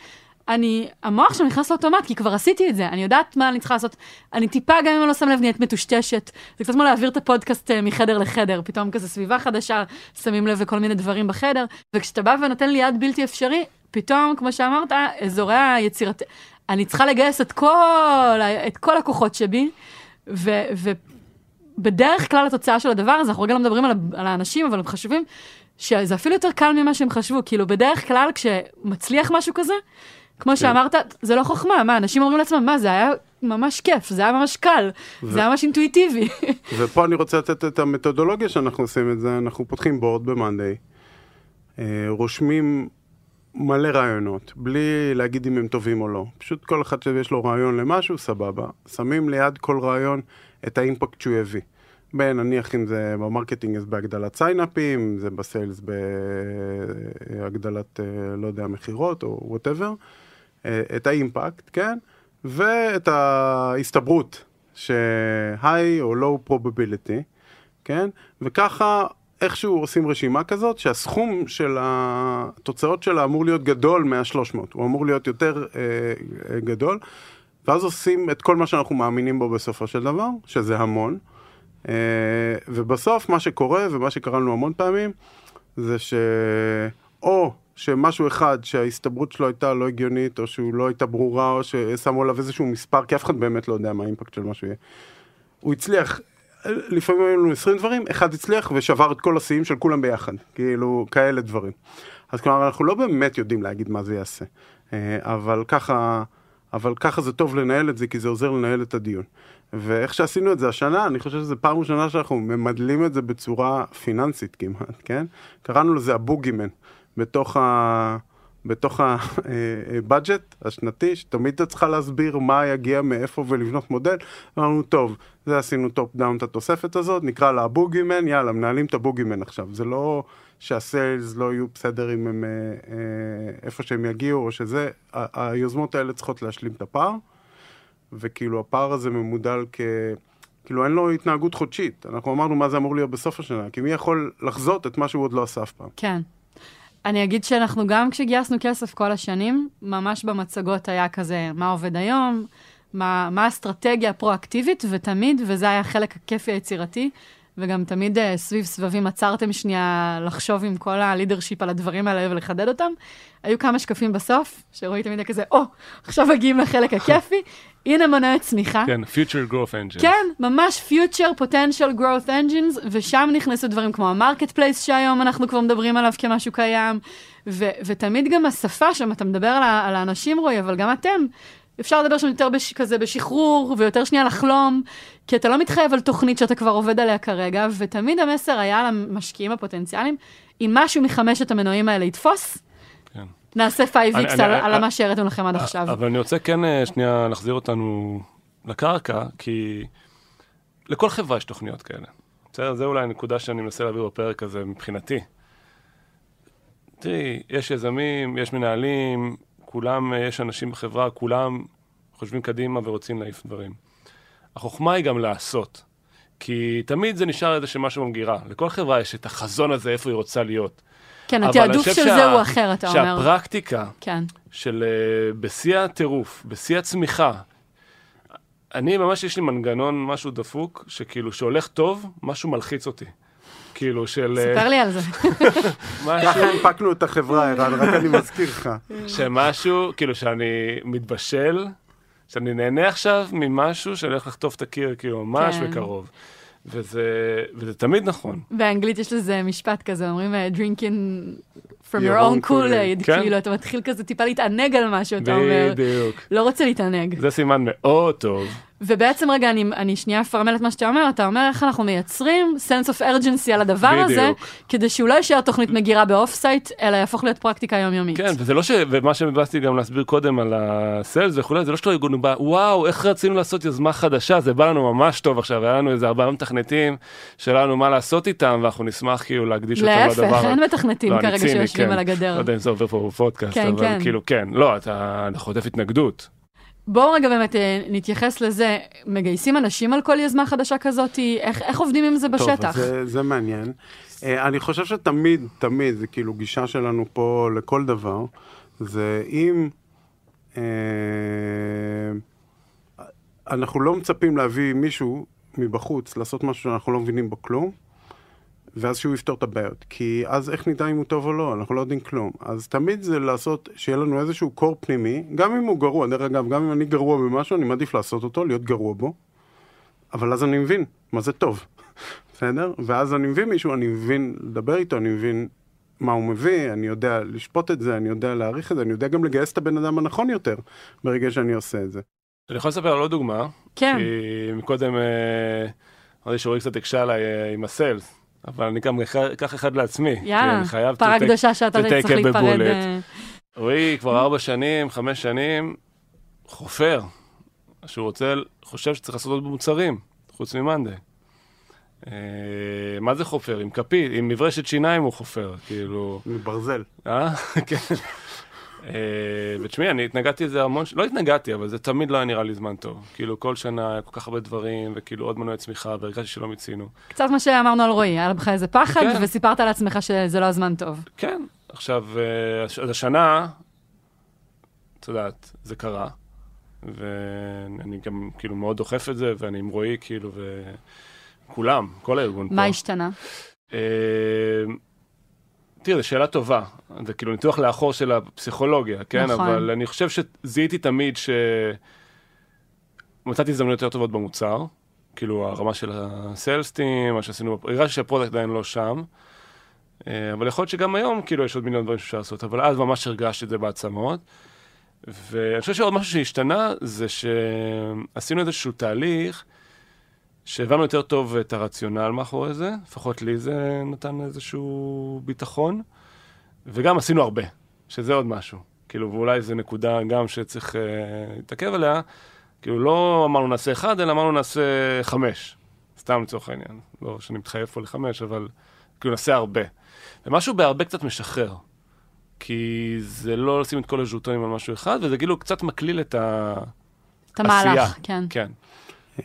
אני, המוח שלו נכנס לאוטומט, כי כבר עשיתי את זה, אני יודעת מה אני צריכה לעשות. אני טיפה, גם אם אני לא שם לב, נהיית מטושטשת. זה קצת כמו להעביר את הפודקאסט אה, מחדר לחדר, פתאום כזה סביבה חדשה, שמים לב לכל מיני דברים בחדר, וכשאתה בא ונותן לי יד בלתי אפשרי, פתאום, כמו שאמרת, אזורי היצירת... אני צריכה לגייס את כל, את כל הכוחות שבי, ו, ובדרך כלל התוצאה של הדבר הזה, אנחנו רגע לא מדברים על, על האנשים, אבל הם חשובים, שזה אפילו יותר קל ממה שהם חשבו. כאילו, בדרך כלל כשמצליח משהו כזה, כמו כן. שאמרת, זה לא חוכמה, מה, אנשים אומרים לעצמם, מה, זה היה ממש כיף, זה היה ממש קל, ו... זה היה ממש אינטואיטיבי. (laughs) ופה אני רוצה לתת את המתודולוגיה שאנחנו עושים את זה, אנחנו פותחים בורד במאנדיי, אה, רושמים מלא רעיונות, בלי להגיד אם הם טובים או לא. פשוט כל אחד שיש לו רעיון למשהו, סבבה. שמים ליד כל רעיון את ה impact שהוא יביא. בין נניח אם זה ב marketing אז בהגדלת sign-up ים, אם זה ב sales בהגדלת, אה, לא יודע, מכירות או וואטאבר, את האימפקט, כן? ואת ההסתברות ש-high או low probability, כן? וככה איכשהו עושים רשימה כזאת שהסכום של התוצאות שלה אמור להיות גדול מה-300, הוא אמור להיות יותר אה, אה, גדול, ואז עושים את כל מה שאנחנו מאמינים בו בסופו של דבר, שזה המון. אה, ובסוף מה שקורה, ומה שקרה לנו המון פעמים, זה שאו שמשהו אחד שההסתברות שלו הייתה לא הגיונית, או שהוא לא הייתה ברורה, או ששמו עליו איזשהו מספר, כי אף אחד באמת לא יודע מה האימפקט של משהו יהיה. הוא הצליח, לפעמים היו לנו 20 דברים, אחד הצליח ושבר את כל השיאים של כולם ביחד, כאילו כאלה דברים. אז כלומר אנחנו לא באמת יודעים להגיד מה זה יעשה, אה, אבל ככה, אבל ככה זה טוב לנהל את זה, כי זה עוזר לנהל את הדיון. ואיך שעשינו את זה השנה, אני חושב שזו פעם ראשונה שאנחנו ממדלים את זה בצורה פיננסית כמעט, כן? קראנו לזה הבוגימן. בתוך ה... בתוך ה budget השנתי, שתמיד אתה צריכה להסביר מה יגיע מאיפה ולבנות מודל. אמרנו, טוב, זה עשינו top down את התוספת הזאת, נקרא לה הבוגימן, יאללה, מנהלים את הבוגימן עכשיו. זה לא שה sales לא יהיו בסדר אם הם, אה, אה, איפה שהם יגיעו, או שזה, היוזמות האלה צריכות להשלים את הפער, וכאילו הפער הזה ממודל כ... כאילו אין לו התנהגות חודשית. אנחנו אמרנו מה זה אמור להיות בסוף השנה, כי מי יכול לחזות את מה שהוא עוד לא עשה אף פעם. כן. אני אגיד שאנחנו גם כשגייסנו כסף כל השנים, ממש במצגות היה כזה, מה עובד היום, מה, מה האסטרטגיה הפרואקטיבית, ותמיד, וזה היה החלק הכיפי היצירתי, וגם תמיד uh, סביב סבבים עצרתם שנייה לחשוב עם כל הלידרשיפ על הדברים האלה ולחדד אותם. היו כמה שקפים בסוף, שרועי תמיד כזה, או, oh, עכשיו מגיעים לחלק הכיפי, (laughs) הנה מנועי צמיחה. כן, future growth engines. כן, ממש future potential growth engines, ושם נכנסו דברים כמו ה marketplace שהיום אנחנו כבר מדברים עליו כמשהו קיים, ו- ותמיד גם השפה שם, אתה מדבר על, על האנשים רועי, אבל גם אתם, אפשר לדבר שם יותר בש, כזה בשחרור, ויותר שנייה לחלום, כי אתה לא מתחייב על תוכנית שאתה כבר עובד עליה כרגע, ותמיד המסר היה למשקיעים הפוטנציאליים, אם משהו מחמשת המנועים האלה יתפוס, כן. נעשה 5x על, על מה שהראיתם לכם עד עכשיו. אבל אני רוצה כן אה, שנייה להחזיר אותנו לקרקע, כי לכל חברה יש תוכניות כאלה. בסדר? זה אולי הנקודה שאני מנסה להעביר בפרק הזה מבחינתי. תראי, יש יזמים, יש מנהלים, כולם, אה, יש אנשים בחברה, כולם חושבים קדימה ורוצים להעיף דברים. החוכמה היא גם לעשות. כי תמיד זה נשאר איזה משהו במגירה. לכל חברה יש את החזון הזה, איפה היא רוצה להיות. כן, התעדוף של שה... זה הוא אחר, אתה אומר. שהפרקטיקה כן. של uh, בשיא הטירוף, בשיא הצמיחה, אני ממש יש לי מנגנון, משהו דפוק, שכאילו, שהולך טוב, משהו מלחיץ אותי. כאילו של... אה, ספר לי על זה. (laughs) ככה הנפקנו את החברה, ערן, רק אני מזכיר לך. שמשהו, כאילו שאני מתבשל, שאני נהנה עכשיו ממשהו שאני הולך לחטוף את הקיר, כאילו, ממש כן. בקרוב. וזה, וזה תמיד נכון. באנגלית יש לזה משפט כזה, אומרים אה, drinking from your own Kool-Aid, כן? כאילו אתה מתחיל כזה טיפה להתענג על משהו, אתה אומר, בדיוק. לא רוצה להתענג. זה סימן מאוד טוב. ובעצם רגע, אני, אני שנייה אפרמל את מה שאתה אומר, אתה אומר איך אנחנו מייצרים sense of urgency על הדבר בדיוק. הזה, כדי שהוא לא יישאר תוכנית מגירה ב off-site, אלא יהפוך להיות פרקטיקה יומיומית. כן, וזה לא ש... ומה שבאתי גם להסביר קודם על הסלס וכולי, זה לא שלא ארגון בא, וואו, איך רצינו לעשות יוזמה חדשה, זה בא לנו ממש טוב עכשיו, היה לנו איזה ארבעה מתכנתים שלנו מה לעשות איתם, ואנחנו נשמח כאילו להקדיש אותם לדבר. להפך, אין מתכנתים לא, כרגע שיושבים כן. על הגדר. לא יודע אם זה עובר פה בפודקאסט, כן, אבל כן. כאילו כן, לא, אתה חוטף התנגדות. בואו רגע באמת אה, נתייחס לזה, מגייסים אנשים על כל יוזמה חדשה כזאת, איך, איך עובדים עם זה בשטח? טוב, זה, זה מעניין. אה, אני חושב שתמיד, תמיד, זה כאילו גישה שלנו פה לכל דבר, זה אם אה, אנחנו לא מצפים להביא מישהו מבחוץ לעשות משהו שאנחנו לא מבינים בו כלום, ואז שהוא יפתור את הבעיות. כי אז איך נדע אם הוא טוב או לא? אנחנו לא יודעים כלום. אז תמיד זה לעשות, שיהיה לנו איזשהו קור פנימי, גם אם הוא גרוע, דרך אגב, גם אם אני גרוע במשהו, אני מעדיף לעשות אותו, להיות גרוע בו, אבל אז אני מבין מה זה טוב, (laughs) בסדר? ואז אני מבין מישהו, אני מבין לדבר איתו, אני מבין מה הוא מביא, אני יודע לשפוט את זה, אני יודע להעריך את זה, אני יודע גם לגייס את הבן אדם הנכון יותר ברגע שאני עושה את זה. אני יכול לספר על עוד דוגמה. כן. כי מקודם, אמרתי אה, שאורי קצת הקשה עליי אה, עם הסיילס. אבל אני גם אקח אחד לעצמי. יאללה, פרה קדושה שאתה צריך להיפרד. אה. רועי כבר ארבע שנים, חמש שנים, חופר, שהוא רוצה, חושב שצריך לעשות עוד מוצרים, חוץ ממאנדי. אה, מה זה חופר? עם כפית, עם מברשת שיניים הוא חופר, כאילו... מברזל. אה? (laughs) כן. אה, ותשמעי, אני התנגדתי לזה המון, לא התנגדתי, אבל זה תמיד לא היה נראה לי זמן טוב. כאילו, כל שנה היה כל כך הרבה דברים, וכאילו עוד מנועי צמיחה, והרגשתי שלא מיצינו. קצת מה שאמרנו על רועי, היה לך איזה פחד, כן. וסיפרת לעצמך שזה לא הזמן טוב. כן, עכשיו, אה, אז השנה, את יודעת, זה קרה, ואני גם כאילו מאוד דוחף את זה, ואני עם רועי, כאילו, וכולם, כל הארגון פה. מה השתנה? אה, תראה, זו שאלה טובה. זה כאילו ניתוח לאחור של הפסיכולוגיה, כן? נכון. אבל אני חושב שזיהיתי תמיד ש... מצאתי הזדמנויות יותר טובות במוצר. כאילו, הרמה של הסיילסטים, מה שעשינו, הרגשתי שה product עדיין לא שם. אה, אבל יכול להיות שגם היום, כאילו, יש עוד מיליון דברים שאפשר לעשות. אבל אז ממש הרגשתי את זה בעצמות. ואני חושב שעוד משהו שהשתנה, זה שעשינו איזשהו תהליך, שהבנו יותר טוב את הרציונל מאחורי זה, לפחות לי זה נתן איזשהו ביטחון, וגם עשינו הרבה, שזה עוד משהו. כאילו, ואולי זו נקודה גם שצריך uh, להתעכב עליה, כאילו לא אמרנו נעשה אחד, אלא אמרנו נעשה חמש. סתם לצורך העניין. לא שאני מתחייב פה לחמש, אבל כאילו נעשה הרבה. ומשהו בהרבה קצת משחרר. כי זה לא לשים את כל הז'וטונים על משהו אחד, וזה כאילו קצת מקליל את העשייה. את המהלך, כן. כן.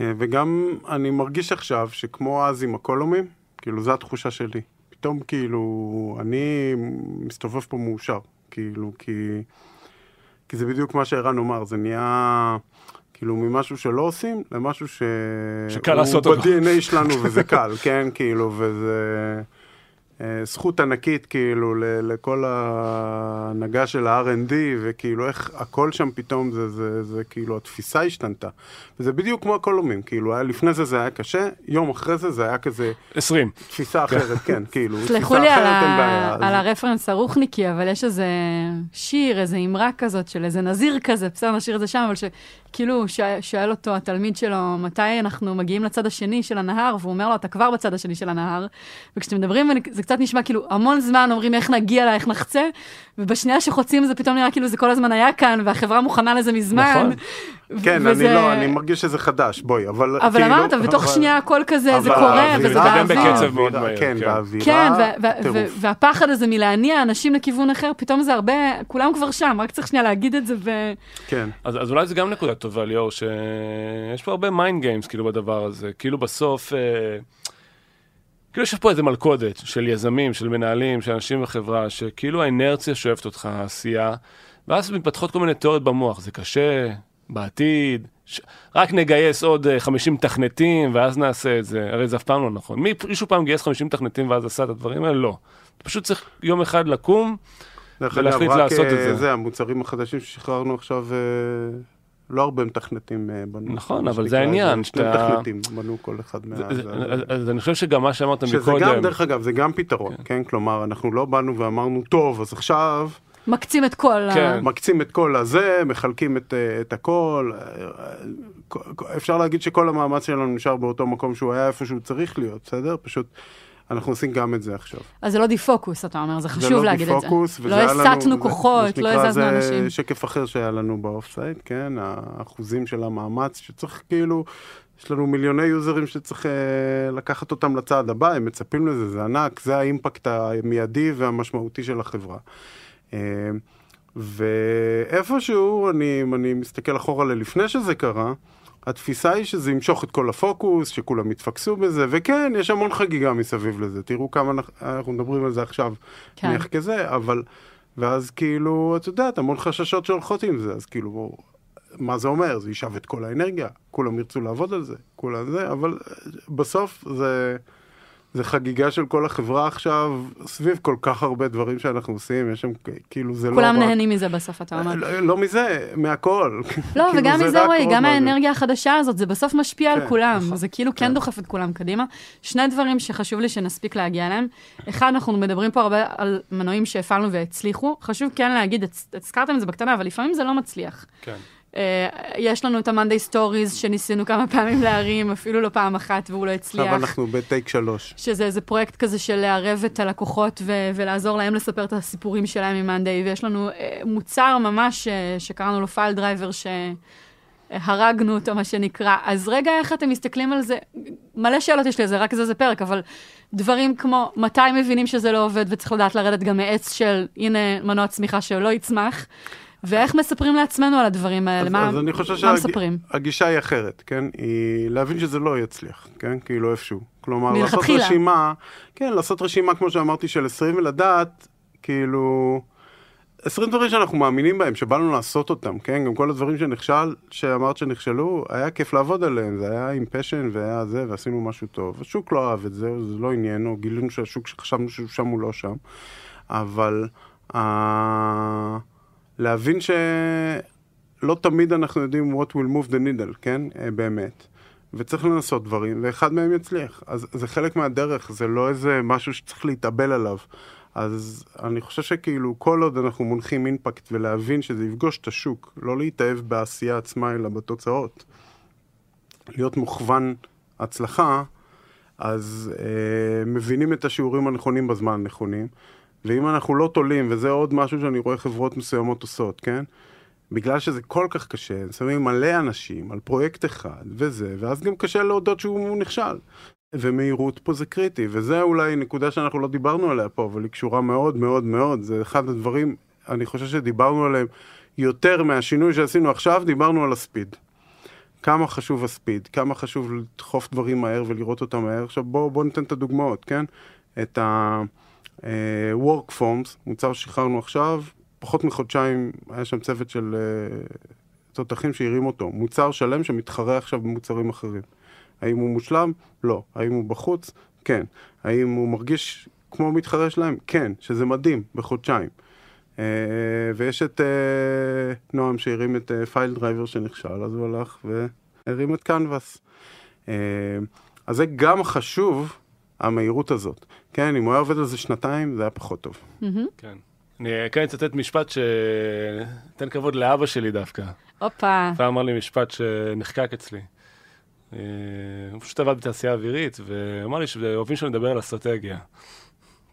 אה, וגם אני מרגיש עכשיו שכמו אז עם הקולומים, כאילו זו התחושה שלי. פתאום כאילו, אני מסתובב פה מאושר, כאילו, כי, כי זה בדיוק מה שערן אמר, זה נהיה כאילו ממשהו שלא עושים למשהו ש... שקל לעשות אותו. הוא ב-DNA שלנו וזה קל, (laughs) כן, כאילו, וזה... אה, זכות ענקית כאילו לכל ההנהגה של ה-R&D וכאילו איך הכל שם פתאום זה, זה, זה כאילו התפיסה השתנתה וזה בדיוק כמו הקולומים כאילו היה לפני זה זה היה קשה יום אחרי זה זה היה כזה 20. תפיסה אחרת (laughs) כן כאילו סלחו תפיסה לי על, אחרת, אין ה... בעיה. על הרפרנס הרוחניקי, אבל יש איזה שיר, איזה אמרה כזאת של איזה נזיר כזה, בסדר, נשאיר את זה שם, אבל שכאילו ש... שואל אותו התלמיד שלו, מתי אנחנו מגיעים לצד השני של הנהר, והוא אומר לו, אתה כבר בצד השני של הנהר, וכשאתם מדברים, זה קצת נשמע כאילו המון זמן אומרים איך נגיע לה, איך נחצה, ובשנייה שחוצים זה פתאום נראה כאילו זה כל הזמן היה כאן, והחברה מוכנה לזה מזמן. נכון. כן וזה- אני לא אני מרגיש שזה חדש בואי אבל אבל כאילו, אמרת, בתוך אבל- שנייה הכל כזה, זה אבל קורה, וזה מתקדם באוויר. בקצב מאוד מהר, כן כן. באווירה כן. ו- והפחד הזה מלהניע אנשים לכיוון אחר, פתאום זה הרבה, כולם כבר שם, רק צריך שנייה להגיד את זה, ו... כן אז, אז אולי זה גם נקודה טובה, ליאור, שיש פה הרבה mind games כאילו בדבר הזה. כאילו בסוף, אה, כאילו יש פה איזה מלכודת של יזמים, של מנהלים, של אנשים בחברה, שכאילו האינרציה סוחפת אותך, העשייה, ואז מתפתחות כל מיני תיאוריות במוח. זה קשה, בעתיד, ש... רק נגייס עוד אה, 50 מתכנתים ואז נעשה את זה. הרי זה אף פעם לא נכון. מי, מישהו פעם גייס 50 מתכנתים ואז עשה את הדברים האלה? לא. פשוט צריך יום אחד לקום, ולהחליט לעשות את אה, זה. זה המוצרים החדשים ששחררנו עכשיו, אה, לא הרבה מתכנתים אה, בנו. נכון, אבל זה העניין, שני שאתה- מתכנתים בנו כל אחד מה... אז- אני חושב שגם מה שאמרת שזה מקודם, גם, דרך אגב, זה גם פתרון, כן? כלומר, אנחנו לא באנו ואמרנו, טוב, אז עכשיו מקצים את כל ה... כן. מקצים את כל הזה, מחלקים את, אה, את הכל. אה, אפשר להגיד שכל המאמץ שלנו נשאר באותו מקום שהוא היה איפה שהוא צריך להיות, בסדר? פשוט אנחנו עושים גם את זה עכשיו. אז זה לא defocus, אתה אומר, זה זה חשוב לא להגיד את זה. defocus, וזה לא היה לנו- הסטנו זה- כוחות, לא הזזנו אנשים. זה שקף אחר שהיה לנו ב off-site, כן? האחוזים של המאמץ שצריך כאילו, יש לנו מיליוני יוזרים שצריך אה, לקחת אותם לצעד הבא, הם מצפים לזה, זה ענק, זה ה impact המיידי והמשמעותי של החברה. אה, ואיפשהו, אני, אני מסתכל אחורה ללפני שזה קרה, התפיסה היא שזה ימשוך את כל הפוקוס, שכולם יתפקסו בזה, וכן, יש המון חגיגה מסביב לזה. תראו כמה אנחנו, אנחנו מדברים על זה עכשיו, כן. נניח כזה, אבל... ואז כאילו, את יודעת, המון חששות שהולכות עם זה, אז כאילו, מה זה אומר? זה יישב את כל האנרגיה, כולם ירצו לעבוד על זה, כולם זה, אבל אה, בסוף זה, זה חגיגה של כל החברה עכשיו, סביב כל כך הרבה דברים שאנחנו עושים, יש שם כאילו, זה כולם לא רק... נהנים מזה בסוף, אתה אומר. לא, לא מזה, מהכל. לא, (laughs) כאילו, וגם זה מזה, רועי, עוד גם. האנרגיה החדשה הזאת, זה בסוף משפיע על כן, כולם. נכון. זה כאילו כן כן. דוחף את כולם קדימה. שני דברים שחשוב לי שנספיק להגיע אליהם. אחד, אנחנו מדברים פה הרבה על מנועים שהפעלנו והצליחו. חשוב כן להגיד, הזכרתם את זה בקטנה, אבל לפעמים זה לא מצליח. כן. אה, יש לנו את ה-Monday Stories שניסינו כמה פעמים להרים, אפילו לא פעם אחת, והוא לא הצליח. עכשיו אנחנו ב take שלוש. שזה איזה פרויקט כזה של לערב את הלקוחות ו- ולעזור להם לספר את הסיפורים שלהם עם Monday, ויש לנו אה, מוצר ממש אה, שקראנו לו פייל דרייבר, הרגנו אותו, מה שנקרא. אז רגע, איך אתם מסתכלים על זה? מלא שאלות יש לי על זה, רק זה זה פרק, אבל דברים כמו, מתי מבינים שזה לא עובד וצריך לדעת לרדת גם מעץ של, הנה, מנוע צמיחה שלא יצמח, ואיך מספרים לעצמנו על הדברים האלה? אז, מה, אז אני חושב? שהגישה היא אחרת, כן? היא להבין שזה לא יצליח, כן? כאילו איפשהו. כלומר, לעשות מלכתחילה. רשימה, כן, לעשות רשימה, כמו שאמרתי, של 20 ולדעת, כאילו... 20 דברים שאנחנו מאמינים בהם, שבאנו לעשות אותם, כן? גם כל הדברים שנכשל, שאמרת שנכשלו, היה כיף לעבוד עליהם, זה היה עם פשן והיה זה, ועשינו משהו טוב. השוק לא אהב את זה, זה לא עניין, או גילינו שהשוק שחשבנו שהוא שם הוא לא שם. אבל אה, להבין שלא תמיד אנחנו יודעים what will move the needle, כן? אה, באמת. וצריך לנסות דברים, ואחד מהם יצליח. אז זה חלק מהדרך, זה לא איזה משהו שצריך להתאבל עליו. אז אני חושב שכאילו כל עוד אנחנו מונחים אימפקט ולהבין שזה יפגוש את השוק, לא להתאהב בעשייה עצמה אלא בתוצאות, להיות מוכוון הצלחה, אז אה, מבינים את השיעורים הנכונים בזמן הנכונים, ואם אנחנו לא תולים, וזה עוד משהו שאני רואה חברות מסוימות עושות, כן? בגלל שזה כל כך קשה, שמים מלא אנשים על פרויקט אחד וזה, ואז גם קשה להודות שהוא נכשל. ומהירות פה זה קריטי, וזה אולי נקודה שאנחנו לא דיברנו עליה פה, אבל היא קשורה מאוד מאוד מאוד, זה אחד הדברים, אני חושב שדיברנו עליהם יותר מהשינוי שעשינו עכשיו, דיברנו על הספיד. כמה חשוב הספיד, כמה חשוב לדחוף דברים מהר ולראות אותם מהר. עכשיו בואו בוא ניתן את הדוגמאות, כן? את ה-work forms, מוצר ששחררנו עכשיו, פחות מחודשיים היה שם צוות של uh, תותחים שהרים אותו. מוצר שלם שמתחרה עכשיו במוצרים אחרים. האם הוא מושלם? לא. האם הוא בחוץ? כן. האם הוא מרגיש כמו מתחרה שלהם? כן, שזה מדהים, בחודשיים. Uh, ויש את uh, נועם שהרים את פייל uh, דרייבר שנכשל, אז הוא הלך והרים את Canvas. Uh, אז זה גם חשוב, המהירות הזאת. כן, אם הוא היה עובד על זה שנתיים, זה היה פחות טוב. כן. אני כן אצטט משפט שתן כבוד לאבא שלי דווקא. הופה. הוא אמר לי משפט שנחקק אצלי. אה, הוא פשוט עבד בתעשייה אווירית, ואמר לי שאוהבים שאני מדבר על אסטרטגיה.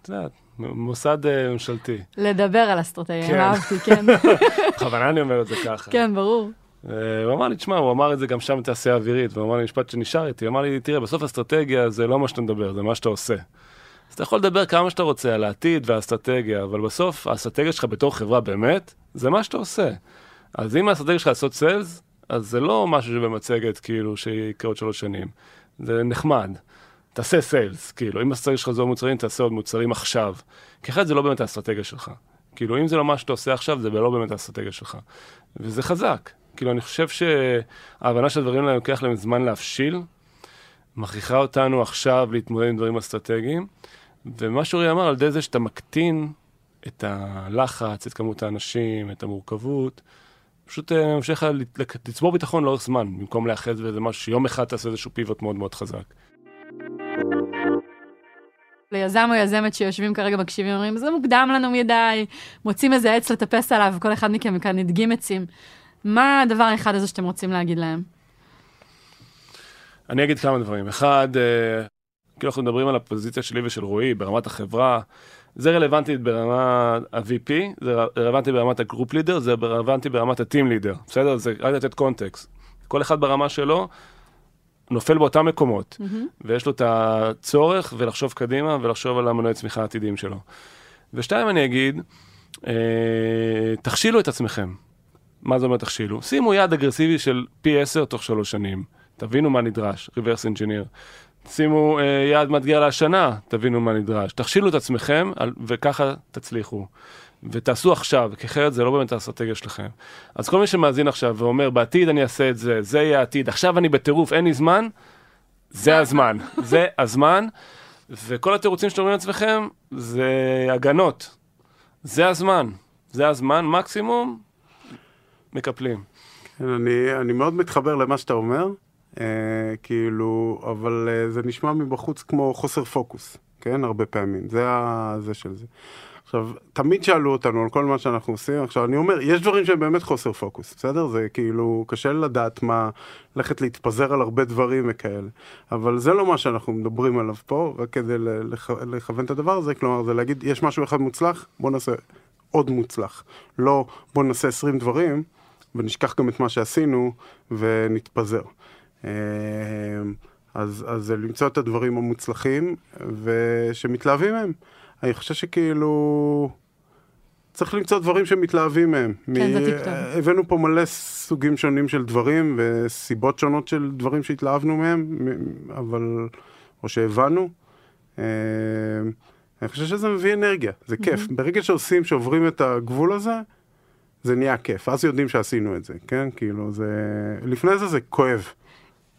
את יודעת, מוסד אה, ממשלתי. לדבר על אסטרטגיה, כן. אהבתי, כן. (laughs) בכוונה אני אומר את זה ככה. כן, ברור. אה, הוא אמר לי, תשמע, הוא אמר את זה גם שם בתעשייה אווירית, והוא אמר לי משפט שנשאר איתי, הוא אמר לי, תראה, בסוף אסטרטגיה זה לא מה שאתה מדבר, זה מה שאתה עושה. אז אתה יכול לדבר כמה שאתה רוצה על העתיד והאסטרטגיה, אבל בסוף האסטרטגיה שלך בתור חברה באמת, זה מה שאתה עושה. אז אם האסטרטגיה שלך לעשות סיילס, אז זה לא משהו שבמצגת, כאילו, שיקרה עוד שלוש שנים. זה נחמד. תעשה סיילס, כאילו, אם האסטרטגיה שלך זה עוד מוצרים, תעשה עוד מוצרים עכשיו. כי אחרת זה לא באמת האסטרטגיה שלך. כאילו, אם זה לא מה שאתה עושה עכשיו, זה לא באמת האסטרטגיה שלך. וזה חזק. כאילו, אני חושב שההבנה שהדברים האלה לוקח להם זמן להבשיל, מכריחה אותנו עכשיו להתמודד עם דברים אסטרטגיים. ומה שאורי אמר, על ידי זה שאתה מקטין את הלחץ, את כמות האנשים, את המורכבות, פשוט אה, ממשיך לצבור ביטחון לאורך זמן, במקום להיאחז באיזה משהו שיום אחד תעשה איזשהו פיבוט מאוד מאוד חזק. ליזם או יזמת שיושבים כרגע מקשיבים, אומרים, זה מוקדם לנו מדי, מוצאים איזה עץ לטפס עליו, כל אחד מכם כאן נדגים עצים. מה הדבר האחד הזה שאתם רוצים להגיד להם? אני אגיד כמה דברים. אחד, אה, כאילו אנחנו מדברים על הפוזיציה שלי ושל רועי ברמת החברה, זה רלוונטי ברמה ה-VP, זה רלוונטי ברמת הגרופ לידר, זה רלוונטי ברמת ה-team לידר, בסדר? זה רק לתת קונטקסט. כל אחד ברמה שלו נופל באותם מקומות, mm-hmm. ויש לו את הצורך ולחשוב קדימה ולחשוב על המנועי צמיחה העתידיים שלו. ושתיים, אני אגיד, אה, תכשילו את עצמכם. מה זה אומר תכשילו? שימו יעד אגרסיבי של פי 10 תוך שלוש שנים. תבינו מה נדרש, reverse engineer. שימו אה, יעד מאתגר להשנה, תבינו מה נדרש. תכשילו את עצמכם על, וככה תצליחו. ותעשו עכשיו, כי אחרת זה לא באמת האסטרטגיה שלכם. אז כל מי שמאזין עכשיו ואומר, בעתיד אני אעשה את זה, זה יהיה העתיד, עכשיו אני בטירוף, אין לי זמן, זה הזמן. (laughs) זה הזמן, וכל התירוצים שאתם אומרים לעצמכם, זה הגנות. זה הזמן. זה הזמן, מקסימום, מקפלים. כן, אני, אני מאוד מתחבר למה שאתה אומר, אה, כאילו, אבל אה, זה נשמע מבחוץ כמו חוסר פוקוס, כן? הרבה פעמים, זה. זה של זה. עכשיו, תמיד שאלו אותנו על כל מה שאנחנו עושים, עכשיו אני אומר, יש דברים שהם באמת חוסר פוקוס, בסדר? זה כאילו, קשה לדעת מה, ללכת להתפזר על הרבה דברים וכאלה, אבל זה לא מה שאנחנו מדברים עליו פה, רק כדי לכ... לכוון את הדבר הזה, כלומר, זה להגיד, יש משהו אחד מוצלח, בוא נעשה עוד מוצלח. לא, בוא נעשה 20 דברים, ונשכח גם את מה שעשינו ונתפזר. אה, אז, אז זה למצוא את הדברים המוצלחים ושמתלהבים מהם. אני חושב שכאילו... צריך למצוא דברים שמתלהבים מהם. כן, זה טיפ טוב. הבאנו פה מלא סוגים שונים של דברים וסיבות שונות של דברים שהתלהבנו מהם, מ- אבל... או שהבנו. אה, אני חושב שזה מביא אנרגיה, זה כיף. ברגע שעושים, שעוברים את הגבול הזה, זה נהיה כיף. אז יודעים שעשינו את זה, כן? כאילו, זה... לפני זה זה כואב.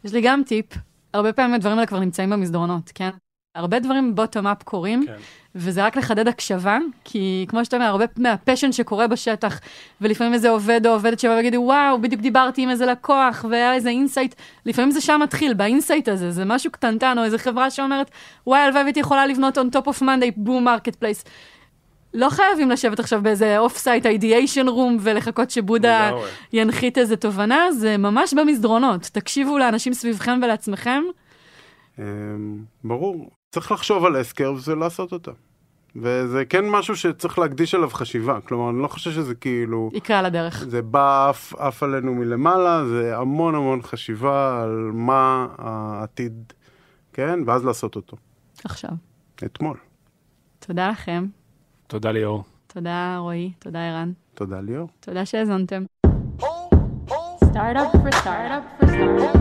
יש לי גם טיפ, הרבה פעמים הדברים האלה כבר נמצאים במסדרונות, כן? הרבה דברים bottom-up קורים, כן. וזה רק לחדד הקשבה, כי כמו שאתה אומר, הרבה מה passion שקורה בשטח, ולפעמים איזה עובד או עובדת שבא ויגידו, וואו, בדיוק דיברתי עם איזה לקוח, והיה איזה insight, לפעמים זה שם מתחיל, ב insight הזה, זה משהו קטנטן, או איזה חברה שאומרת, וואי, הלוואי והייתי יכולה לבנות on top of Monday, בום marketplace. לא חייבים לשבת עכשיו באיזה off-site ideation room ולחכות שבודהה ינחית איזה תובנה, זה ממש במסדרונות. תקשיבו לאנשים סביבכם ולעצמכם. אמ, ברור, צריך לחשוב על S-curves ולעשות אותה. וזה כן משהו שצריך להקדיש עליו חשיבה. כלומר, אני לא חושב שזה כאילו... יקרה על הדרך. זה בא עף, עף עלינו מלמעלה, זה המון המון חשיבה על מה העתיד, כן? ואז לעשות אותו. עכשיו. אתמול. תודה לכם. תודה ליאור. תודה רועי, תודה ערן. תודה ליאור. תודה שהאזנתם. Startup for startup for startup.